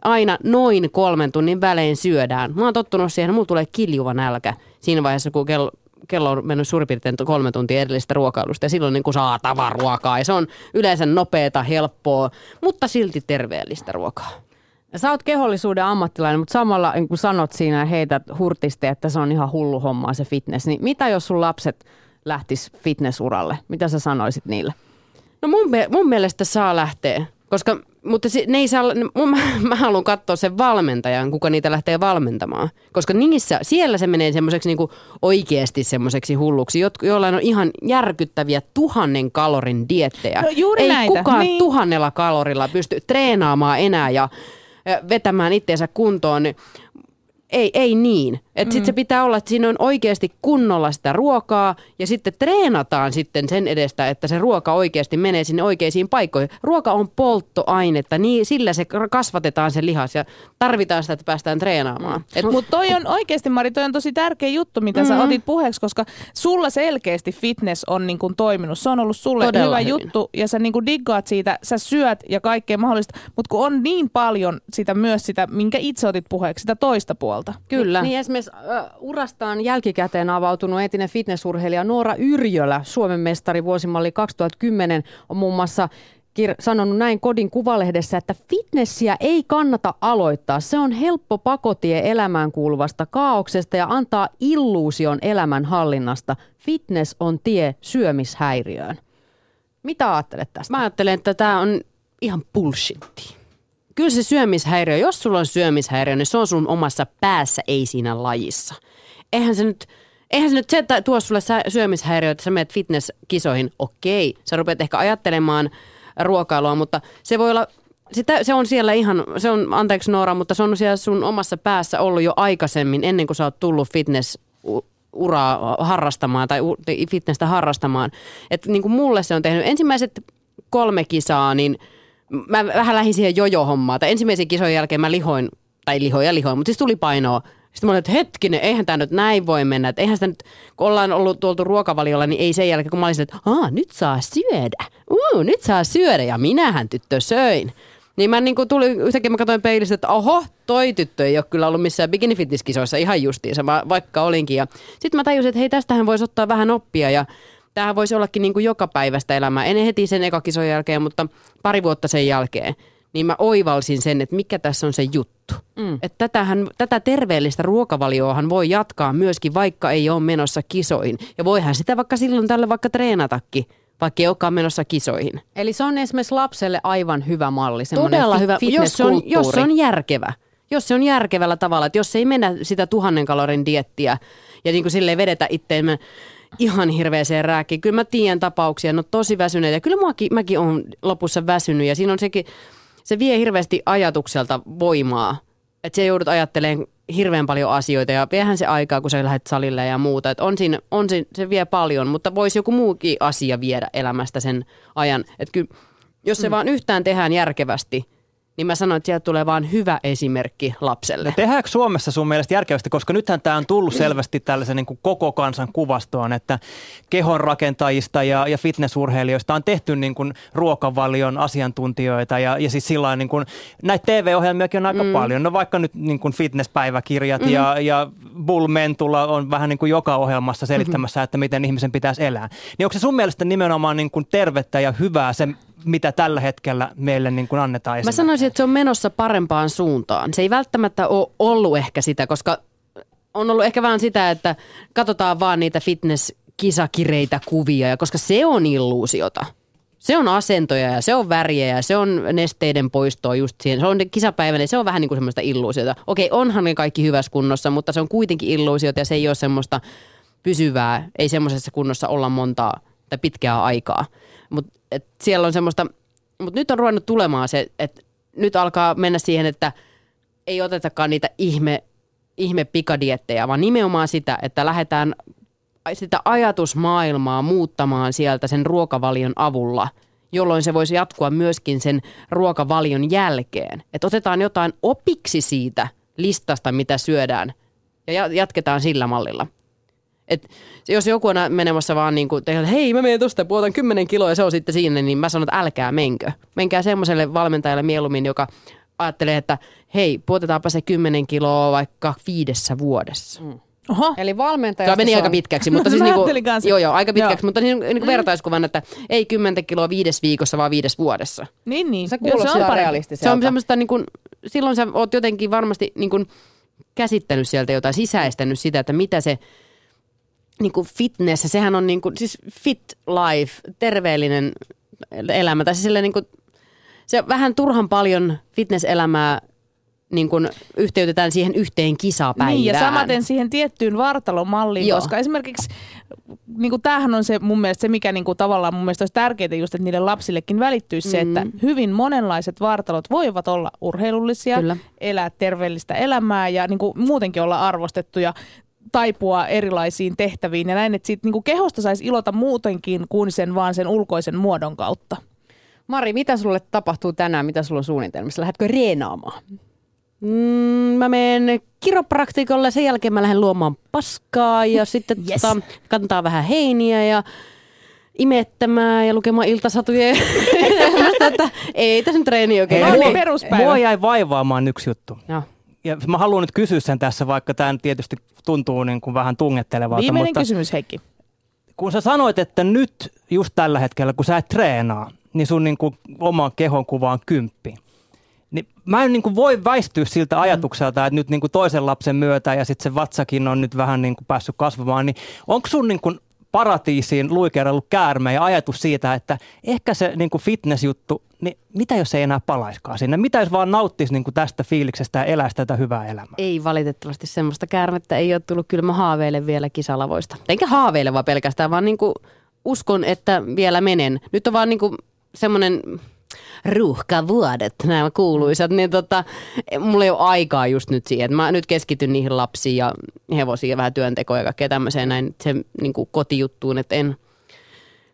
aina noin kolmen tunnin välein syödään. Mä oon tottunut siihen, että mulla tulee kiljuva nälkä siinä vaiheessa, kun kello, kello on mennyt suurin piirtein kolme tuntia edellisestä ruokailusta ja silloin niin kuin saa tavaruokaa ja se on yleensä nopeata, helppoa, mutta silti terveellistä ruokaa. Sä oot kehollisuuden ammattilainen, mutta samalla niin kun sanot siinä ja heität hurtisti, että se on ihan hullu hommaa se fitness, niin mitä jos sun lapset lähtis fitnessuralle? Mitä sä sanoisit niille? No mun, mun mielestä saa lähteä, koska, mutta se, ne ei saa, mun, mä, (laughs) mä haluan katsoa sen valmentajan, kuka niitä lähtee valmentamaan. Koska niissä, siellä se menee semmoiseksi niinku oikeasti semmoiseksi hulluksi, jot, jollain on ihan järkyttäviä tuhannen kalorin diettejä. No juuri ei näitä, kukaan niin. tuhannella kalorilla pysty treenaamaan enää ja vetämään itseensä kuntoon. Ei, ei niin. Että mm. sit se pitää olla, että siinä on oikeasti kunnolla sitä ruokaa ja sitten treenataan sitten sen edestä, että se ruoka oikeasti menee sinne oikeisiin paikkoihin. Ruoka on polttoainetta, niin sillä se kasvatetaan se lihas ja tarvitaan sitä, että päästään treenaamaan. Et, Mutta toi on oikeasti, Mari, toi on tosi tärkeä juttu, mitä Mm-hmm. sä otit puheeksi, koska sulla selkeästi fitness on niin kuin toiminut. Se on ollut sulle Todella hyvä hyvin. juttu ja sä niin kuin diggaat siitä, sä syöt ja kaikkea mahdollista, mutta kun on niin paljon sitä myös sitä, minkä itse otit puheeksi, sitä toista puolta. kyllä. Niin esimerkiksi äh, urastaan jälkikäteen avautunut entinen fitnessurheilija Noora Yrjölä, Suomen mestari vuosimalli 2010, on muun muassa kir- sanonut näin kodin kuvalehdessä, että fitnessiä ei kannata aloittaa. Se on helppo pakotie elämään kuuluvasta kaauksesta ja antaa illuusion elämän hallinnasta. Fitness on tie syömishäiriöön. Mitä ajattelet tästä? Mä ajattelen, että tämä on ihan bullshitti. Kyllä se syömishäiriö, jos sulla on syömishäiriö, niin se on sun omassa päässä, ei siinä lajissa. Eihän se nyt, eihän se nyt se, että tuo sulle syömishäiriö, että sä menet fitnesskisoihin, okei. Sä rupeat ehkä ajattelemaan ruokailua, mutta se voi olla, sitä, se on siellä ihan, se on, anteeksi Noora, mutta se on siellä sun omassa päässä ollut jo aikaisemmin, ennen kuin sä oot tullut fitness uraa harrastamaan tai fitnessä harrastamaan. Että niin kuin mulle se on tehnyt ensimmäiset kolme kisaa, niin mä vähän lähdin siihen jojo-hommaan. Tai ensimmäisen kisojen jälkeen mä lihoin, tai lihoin ja lihoin, mutta siis tuli painoa. Sitten mä olin, että hetkinen, eihän tämä nyt näin voi mennä. Että eihän sitä nyt, kun ollaan ollut tuoltu ruokavaliolla, niin ei sen jälkeen, kun mä olin että Aa, nyt saa syödä. Uu, nyt saa syödä. Ja minähän tyttö söin. Niin mä niin kuin tuli, yhtäkkiä mä katsoin peilistä, että oho, toi tyttö ei ole kyllä ollut missään bikini fitnesskisoissa ihan justiinsa, va- vaikka olinkin. Ja sitten mä tajusin, että hei, tästähän voisi ottaa vähän oppia ja tämähän voisi ollakin niin kuin joka päivästä elämää. En heti sen eka kisojen jälkeen, mutta pari vuotta sen jälkeen. niin mä oivalsin sen, että mikä tässä on se juttu. Mm. Että tätähän, tätä terveellistä ruokavalioahan voi jatkaa myöskin, vaikka ei ole menossa kisoihin. Ja voihan sitä vaikka silloin tälle vaikka treenatakin, vaikka ei olekaan menossa kisoihin. Eli se on esimerkiksi lapselle aivan hyvä malli. Todella fi- hyvä, jos se, on, jos se on järkevä. Jos se on järkevällä tavalla, että jos ei mennä sitä tuhannen kalorin diettiä ja niin kuin silleen vedetä itteemme ihan hirveäseen rääkkiin. Kyllä mä tiedän tapauksia, no tosi väsyneitä. Ja kyllä muakin, mäkin olen lopussa väsynyt ja siinä on sekin, se vie hirveästi ajatukselta voimaa. Että se joudut ajattelemaan hirveän paljon asioita ja viehän se aikaa, kun sä lähdet salille ja muuta. Et on siinä, on siinä, se vie paljon, mutta voisi joku muukin asia viedä elämästä sen ajan. Että kyllä, jos se mm. vaan yhtään tehdään järkevästi, niin mä sanoin, että sieltä tulee vaan hyvä esimerkki lapselle. No tehdäänkö Suomessa sun mielestä järkevästi, koska nythän tämä on tullut selvästi tällaisen niin kuin koko kansan kuvastoon, että kehonrakentajista ja, ja fitnessurheilijoista on tehty niin kuin ruokavalion asiantuntijoita ja, ja siis sillä niin kuin, näitä TV-ohjelmiakin on aika mm. paljon. No vaikka nyt niin kuin fitnesspäiväkirjat mm. ja, ja Bull Mentulla on vähän niin kuin joka ohjelmassa selittämässä, mm-hmm. että miten ihmisen pitäisi elää. Niin onko se sun mielestä nimenomaan niin kuin tervettä ja hyvää se, mitä tällä hetkellä meille niin kuin annetaan Mä sanoisin, että se on menossa parempaan suuntaan. Se ei välttämättä ole ollut ehkä sitä, koska on ollut ehkä vaan sitä, että katsotaan vaan niitä fitness-kisakireitä kuvia, ja koska se on illuusiota. Se on asentoja ja se on väriä ja se on nesteiden poistoa just siihen. Se on kisapäivänä ja se on vähän niin kuin semmoista illuusiota. Okei, onhan ne kaikki hyvässä kunnossa, mutta se on kuitenkin illuusiota ja se ei ole semmoista pysyvää. Ei semmoisessa kunnossa olla montaa tai pitkää aikaa. Mutta siellä on semmoista, mutta nyt on ruvennut tulemaan se, että nyt alkaa mennä siihen, että ei otetakaan niitä ihme, ihme pikadiettejä, vaan nimenomaan sitä, että lähdetään sitä ajatusmaailmaa muuttamaan sieltä sen ruokavalion avulla, jolloin se voisi jatkua myöskin sen ruokavalion jälkeen. Että otetaan jotain opiksi siitä listasta, mitä syödään, ja- jatketaan sillä mallilla. Et jos joku on menemässä vaan niin kuin, että hei mä menen tosta, puotan 10 kiloa ja se on sitten siinä, niin mä sanon, että älkää menkö. Menkää semmoiselle valmentajalle mieluummin, joka ajattelee, että hei, puotetaanpa se 10 kiloa vaikka viidessä vuodessa. Mm. Oho. Eli valmentaja. Tämä meni aika pitkäksi, (laughs) mutta siis niinku, joo, joo, aika pitkäksi, Joo. mutta niin, niin vertaiskuvan, että ei 10 kiloa viides viikossa, vaan viides vuodessa. Niin, niin. Se kuulostaa on parempi. realistiselta. Se on semmoista, niin kuin, silloin sä oot jotenkin varmasti niin kuin, käsittänyt sieltä jotain, sisäistänyt sitä, että mitä se niin kuin fitness, sehän on niin kuin, siis fit life, terveellinen elämä. Tai siis niin kuin, se vähän turhan paljon fitnesselämää niin kuin yhteytetään siihen yhteen kisapäivään. Niin, ja samaten siihen tiettyyn vartalomalliin, Joo. koska esimerkiksi niin kuin tämähän on se mun mielestä se, mikä niin kuin tavallaan mun mielestä olisi tärkeää just, että niille lapsillekin välittyisi mm. se, että hyvin monenlaiset vartalot voivat olla urheilullisia, Kyllä. elää terveellistä elämää ja niin kuin muutenkin olla arvostettuja taipua erilaisiin tehtäviin ja näin, että siitä niin kuin kehosta saisi ilota muutenkin kuin sen vaan sen ulkoisen muodon kautta. Mari, mitä sulle tapahtuu tänään? Mitä sulla on suunnitelmissa? Lähdetkö reenaamaan? Mm, mä menen kiropraktikolle, sen jälkeen mä lähden luomaan paskaa ja (laughs) sitten Yes. tota, kantaa vähän heiniä ja imettämään ja lukemaan iltasatuja. (laughs) että ei tässä nyt treeni oikein. No niin, Mua- peruspäivä. Mua jäi vaivaamaan yksi juttu. Joo. Ja mä haluan nyt kysyä sen tässä, vaikka tämä tietysti tuntuu niin kuin vähän tungettelevalta. Viimeinen mutta kysymys, Heikki. kun sä sanoit, että nyt just tällä hetkellä, kun sä et treenaa, niin sun niin kuin oma kehon kuva on kymppi. Niin mä en niin kuin voi väistyä siltä ajatukselta, että nyt niin kuin toisen lapsen myötä ja sitten se vatsakin on nyt vähän niin kuin päässyt kasvamaan, niin onko sun niin kuin paratiisiin luikerellut käärme ja ajatus siitä, että ehkä se niin kuin fitness-juttu, niin mitä jos ei enää palaiskaan sinne? Mitä jos vaan nauttisi niin kuin tästä fiiliksestä ja eläisi tätä hyvää elämää? Ei valitettavasti semmoista käärmettä ei ole tullut. Kyllä mä haaveilen vielä kisalavoista. Enkä haaveile vaan pelkästään, vaan niinku uskon, että vielä menen. Nyt on vaan niinku semmoinen ruuhkavuodet, nämä kuuluisat, niin tota, mulla ei ole aikaa just nyt siihen. Mä nyt keskityn niihin lapsiin ja hevosiin ja vähän työntekoon ja kaikkea tämmöiseen näin sen niin kuin kotijuttuun, että en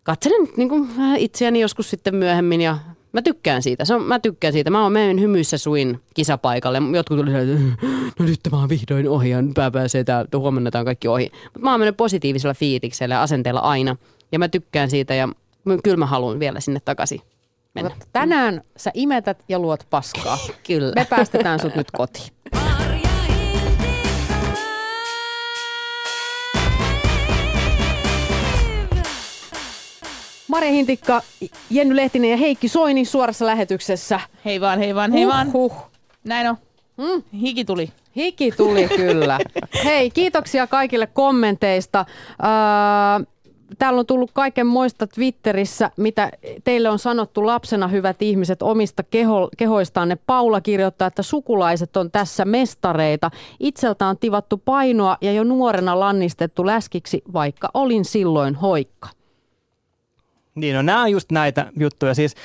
katselen nyt niin kuin itseäni joskus sitten myöhemmin ja mä tykkään siitä. Se on, mä tykkään siitä. Mä oon mennyt hymyissä suin kisapaikalle. Jotkut tuli että no nyt tämä on vihdoin ohi ja pää pääsee täältä, huomenna tää on kaikki ohi. Mutta mä oon mennyt positiivisella fiiliksellä ja asenteella aina. Ja mä tykkään siitä ja kyllä mä haluan vielä sinne takaisin mennä. Mutta Tänään sä imetät ja luot paskaa. (laughs) Kyllä. Me päästetään sut nyt kotiin. Marja. Marja Hintikka, Jenny Lehtinen ja Heikki Soini suorassa lähetyksessä. Hei vaan, hei vaan, hei vaan. Huh. Näin on. Mm. Hiki tuli. Hiki tuli kyllä. (laughs) Hei, kiitoksia kaikille kommenteista. Öö, täällä on tullut kaiken moista Twitterissä, mitä teille on sanottu lapsena, hyvät ihmiset, omista keho, kehoistanne. Paula kirjoittaa, että sukulaiset on tässä mestareita. Itseltä on tivattu painoa ja jo nuorena lannistettu läskiksi, vaikka olin silloin hoikka. Niin, no nämä on just näitä juttuja. Siis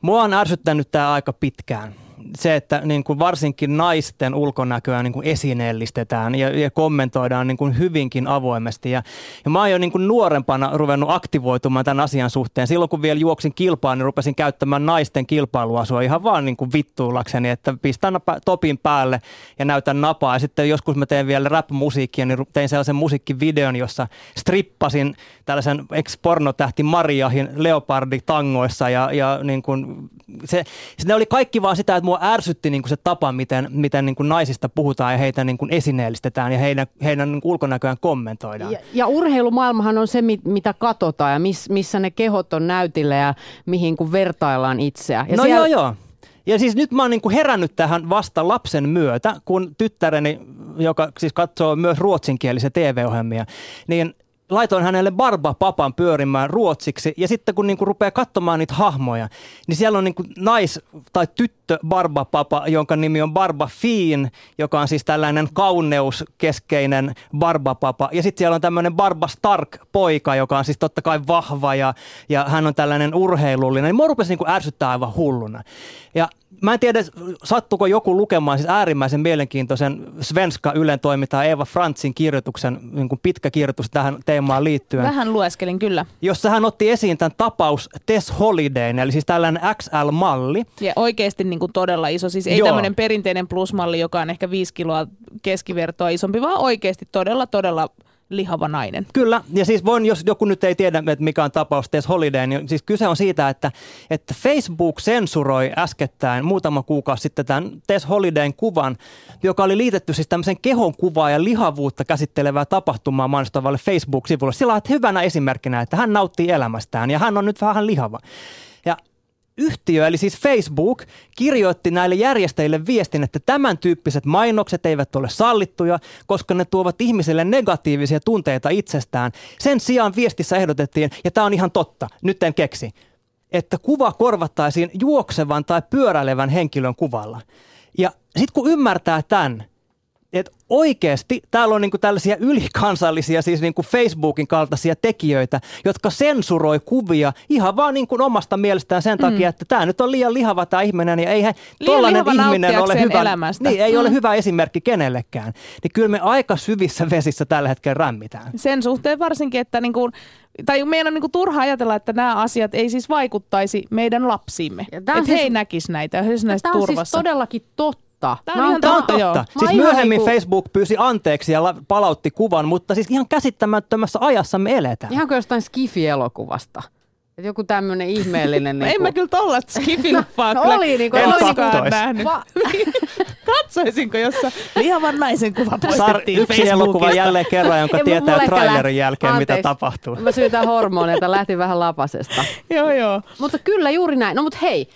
mua on ärsyttänyt tämä aika pitkään. Se, että niin kuin varsinkin naisten ulkonäköä niin kuin esineellistetään ja, ja kommentoidaan niin kuin hyvinkin avoimesti. Ja, ja mä oon jo niin kuin nuorempana ruvennut aktivoitumaan tämän asian suhteen. Silloin kun vielä juoksin kilpaan, niin rupesin käyttämään naisten kilpailuasua ihan vaan niin kuin vittuillakseni, että pistän topin päälle ja näytän napaa. Ja sitten joskus mä teen vielä rap-musiikkia, niin tein sellaisen musiikkivideon, jossa strippasin tällaisen ex-pornotähti Mariahin leoparditangoissa ja, ja niin kuin se, se, ne oli kaikki vaan sitä, että mua ärsytti niin kuin se tapa, miten, miten niin kuin naisista puhutaan ja heitä niin kuin esineellistetään ja heidän, heidän niin kuin ulkonäköään kommentoidaan. Ja, ja urheilumaailmahan on se, mit- mitä katsotaan ja miss, missä ne kehot on näytillä ja mihin kun vertaillaan itseä. Ja no joo joo. Ja siis nyt mä oon niin kuin herännyt tähän vasta lapsen myötä, kun tyttäreni, joka siis katsoo myös ruotsinkielisiä TV-ohjelmia, niin laitoin hänelle Barba-papan pyörimään ruotsiksi. Ja sitten kun niinku rupeaa katsomaan niitä hahmoja, niin siellä on niinku nais- tai tyttö Barba-papa, jonka nimi on Barba Fiin, joka on siis tällainen kauneuskeskeinen Barba-papa. Ja sitten siellä on tämmöinen Barba Stark-poika, joka on siis totta kai vahva ja, ja hän on tällainen urheilullinen. Mua rupesi niinku ärsyttää aivan hulluna. Ja mä en tiedä, sattuko joku lukemaan siis äärimmäisen mielenkiintoisen Svenska Ylen toimittaja Eva Frantzin kirjoituksen, niin kuin pitkä kirjoitus tähän teemaan liittyen. Vähän lueskelin kyllä. Jossa hän otti esiin tämän tapaus Tess Holidayn, eli siis tällainen XL-malli. Ja oikeasti niin kuin todella iso. Siis ei Joo. tämmöinen perinteinen plusmalli, joka on ehkä viisi kiloa keskivertoa isompi, vaan oikeasti todella, todella lihava nainen. Kyllä, ja siis voin, jos joku nyt ei tiedä, että mikä on tapaus Tess Holiday, niin siis kyse on siitä, että, että Facebook sensuroi äskettäin muutama kuukausi sitten tämän Tess Holidayn kuvan, joka oli liitetty siis tämmöisen kehon kuvaa ja lihavuutta käsittelevää tapahtumaa mainostavalle Facebook-sivulle. Sillä on hyvänä esimerkkinä, että hän nauttii elämästään ja hän on nyt vähän lihava. Ja yhtiö, eli siis Facebook, kirjoitti näille järjestäjille viestin, että tämän tyyppiset mainokset eivät ole sallittuja, koska ne tuovat ihmisille negatiivisia tunteita itsestään. Sen sijaan viestissä ehdotettiin, ja tämä on ihan totta, nyt en keksi, että kuva korvattaisiin juoksevan tai pyöräilevän henkilön kuvalla. Ja sitten kun ymmärtää tämän, että oikeasti täällä on niinku tällaisia ylikansallisia, siis niinku Facebookin kaltaisia tekijöitä, jotka sensuroi kuvia ihan vaan niinku omasta mielestään sen takia, että tämä nyt on liian lihava tämä ihminen ja ei lihava ihminen ole hyvä, elämästä. niin, ei Mm. ole hyvä esimerkki kenellekään. Niin kyllä me aika syvissä vesissä tällä hetkellä rämmitään. Sen suhteen varsinkin, että niin kuin, tai meidän on niin kuin turha ajatella, että nämä asiat ei siis vaikuttaisi meidän lapsiimme. Ja Että on he ei siis- näkisi näitä, he olisivat näissä Tämä on siis turvassa. todellakin totta. On ihan Tämä on totta, joo. totta. Mä Siis ihan myöhemmin niinku- Facebook pyysi anteeksi ja la- palautti kuvan, mutta siis ihan käsittämättömässä ajassa me eletään. Ihan kuin jostain Skifi-elokuvasta. Et joku tämmöinen ihmeellinen... (laughs) No, (laughs) niinku- en mä kyllä tollaista skifileffaa No kyllä oli niinku- En koskaan nähnyt. (laughs) Va- Katsoisinko, jossa lihavan naisen kuva Sar, poistettiin yksi elokuva jälleen kerran, jonka Ei, tietää trailerin lä- jälkeen, mitä Anteeksi. tapahtuu. Mä syytän hormoneita, lähti vähän lapasesta. Joo, joo. Mutta kyllä juuri näin. No mutta hei,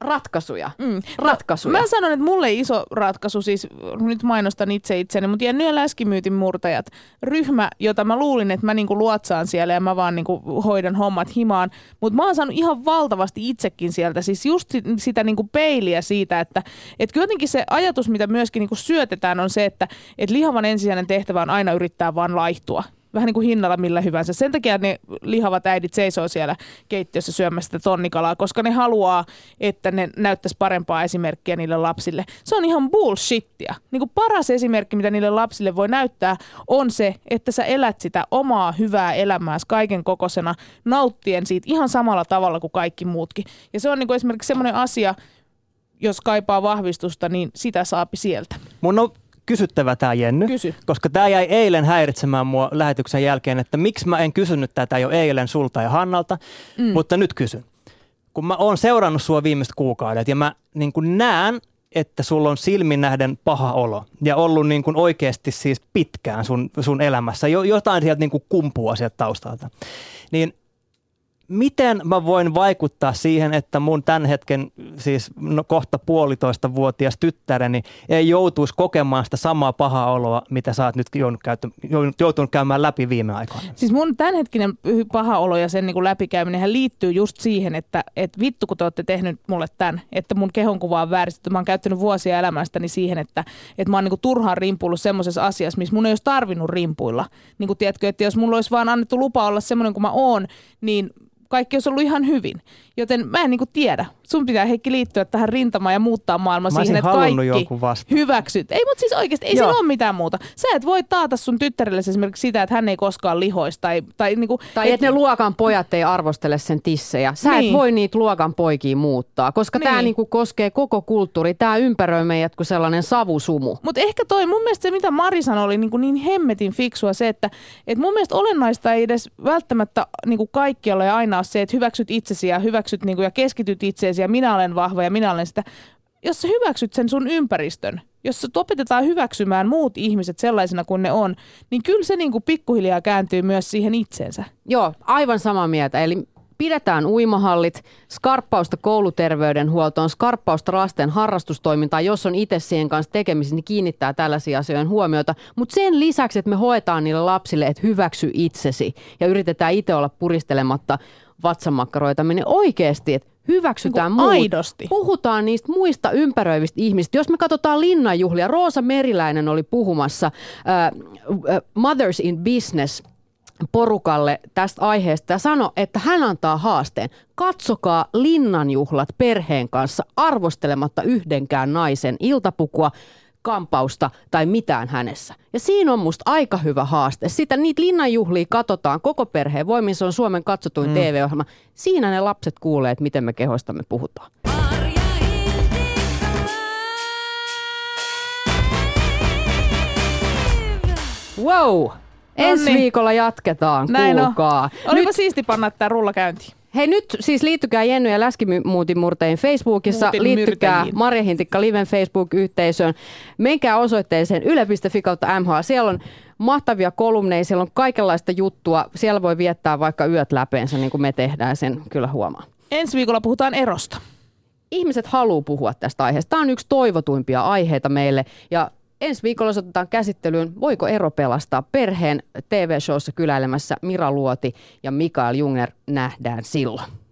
ratkaisuja. Mm. Ratkaisuja. Mä sanon, että mulle iso ratkaisu, siis nyt mainostan itse itseni, mutta Jenny ja Läskimyytin murtajat, ryhmä, jota mä luulin, että mä niinku luotsaan siellä ja mä vaan niinku hoidan hommat himaan, mutta mä oon saanut ihan valtavasti itsekin sieltä, siis just si- sitä niinku peiliä siitä, että et jotenkin se ajatus, mitä myöskin niinku syötetään, on se, että et lihavan ensisijainen tehtävä on aina yrittää vaan laihtua vähän niin kuin hinnalla millä hyvänsä. Sen takia ne lihavat äidit seisoo siellä keittiössä syömässä sitä tonnikalaa, koska ne haluaa, että ne näyttäisi parempaa esimerkkiä niille lapsille. Se on ihan bullshittia. Niin kuin paras esimerkki, mitä niille lapsille voi näyttää, on se, että sä elät sitä omaa hyvää elämääsi kaiken kokoisena, nauttien siitä ihan samalla tavalla kuin kaikki muutkin. Ja se on niin kuin esimerkiksi semmoinen asia, jos kaipaa vahvistusta, niin sitä saapi sieltä. Mun on kysyttävä tämä Jenny, Kysy. koska tämä jäi eilen häiritsemään mua lähetyksen jälkeen, että miksi mä en kysynyt tätä jo eilen sulta ja Hannalta, mm. mutta nyt kysyn. Kun mä oon seurannut sua viimeiset kuukaudet ja mä niin näen, että sulla on silmin nähden paha olo ja ollut niin kuin oikeasti siis pitkään sun, sun elämässä. Jo, jotain sieltä niin kuin kumpua sieltä taustalta. Niin miten mä voin vaikuttaa siihen, että mun tämän hetken, siis no kohta puolitoista vuotias tyttäreni ei joutuisi kokemaan sitä samaa pahaa oloa, mitä sä oot nyt joutunut, käyttä, joutunut käymään läpi viime aikoina. Siis mun tämänhetkinen paha olo ja sen niin läpikäyminen liittyy just siihen, että et vittu kun te olette tehnyt mulle tämän, että mun kehonkuva on vääristetty. Mä oon käyttänyt vuosia elämästäni siihen, että, että mä oon niin turhaan rimpuillut semmoisessa asiassa, missä mun ei olisi tarvinnut rimpuilla. Niin kuin tiedätkö, että jos mulla olisi vaan annettu lupa olla semmoinen kuin mä oon, niin kaikki olisi ollut ihan hyvin. Joten mä en niinku tiedä. Sun pitää Heikki liittyä tähän rintamaan ja muuttaa maailma Mä siihen, että kaikki hyväksyt. Ei, mutta siis oikeasti, ei Joo. siinä ole mitään muuta. Sä et voi taata sun tyttärelle esimerkiksi sitä, että hän ei koskaan lihoista. Tai, tai, niinku, Tai että ne luokan pojat ei arvostele sen tissejä. Sä Niin. et voi niitä luokan poikia muuttaa, koska tämä Niin. niinku koskee koko kulttuuri. Tämä ympäröi meidät kuin sellainen savusumu. Mutta ehkä toi, mun mielestä se mitä Mari sanoi oli niin, kuin niin hemmetin fiksua se, että et mun mielestä olennaista ei edes välttämättä niin kuin kaikkialla ja aina ole se, että hyväksyt itsesi ja hyväksyt niin kuin, ja keskityt itseesi ja minä olen vahva ja minä olen sitä. Jos sä hyväksyt sen sun ympäristön, jos sut opetetaan hyväksymään muut ihmiset sellaisina kuin ne on, niin kyllä se niin kuin pikkuhiljaa kääntyy myös siihen itsensä. Joo, aivan samaa mieltä. Eli pidetään uimahallit, skarppausta kouluterveydenhuoltoon, skarppausta lasten harrastustoimintaan, jos on itse siihen kanssa tekemisissä, niin kiinnittää tällaisia asioita huomiota. Mutta sen lisäksi, että me hoetaan niille lapsille, että hyväksy itsesi ja yritetään itse olla puristelematta vatsamakkaroita, niin oikeasti, että hyväksytään Niin muut. aidosti. Puhutaan niistä muista ympäröivistä ihmisistä. Jos me katsotaan linnanjuhlia, Roosa Meriläinen oli puhumassa äh, äh, Mothers in Business porukalle tästä aiheesta ja sanoi, että hän antaa haasteen. Katsokaa linnanjuhlat perheen kanssa arvostelematta yhdenkään naisen iltapukua, kampausta tai mitään hänessä. Ja siinä on musta aika hyvä haaste. Sitä niitä linnanjuhlia katsotaan koko perheen voimin. Se on Suomen katsotuin mm. TV-ohjelma. Siinä ne lapset kuulee, että miten me kehoistamme puhutaan. Wow! Ensi Noniin. viikolla jatketaan, Näin on. kuulkaa. Olipa Nyt, siisti panna tämä rulla käyntiin. Hei nyt siis liittykää Jenny ja Läskimuutin Facebookissa, Muutin liittykää. Marja Hintikka Liven Facebook-yhteisöön. Menkää osoitteeseen yle.fi kautta MH. Siellä on mahtavia kolumneja, siellä on kaikenlaista juttua. Siellä voi viettää vaikka yöt läpeensä, niin kuin me tehdään, sen kyllä huomaa. Ensi viikolla puhutaan erosta. ihmiset haluaa puhua tästä aiheesta. Tämä on yksi toivotuimpia aiheita meille. Ja ensi viikolla otetaan käsittelyyn, voiko ero pelastaa perheen TV-showssa kyläilemässä Mira Luoti ja Mikael Junger nähdään silloin.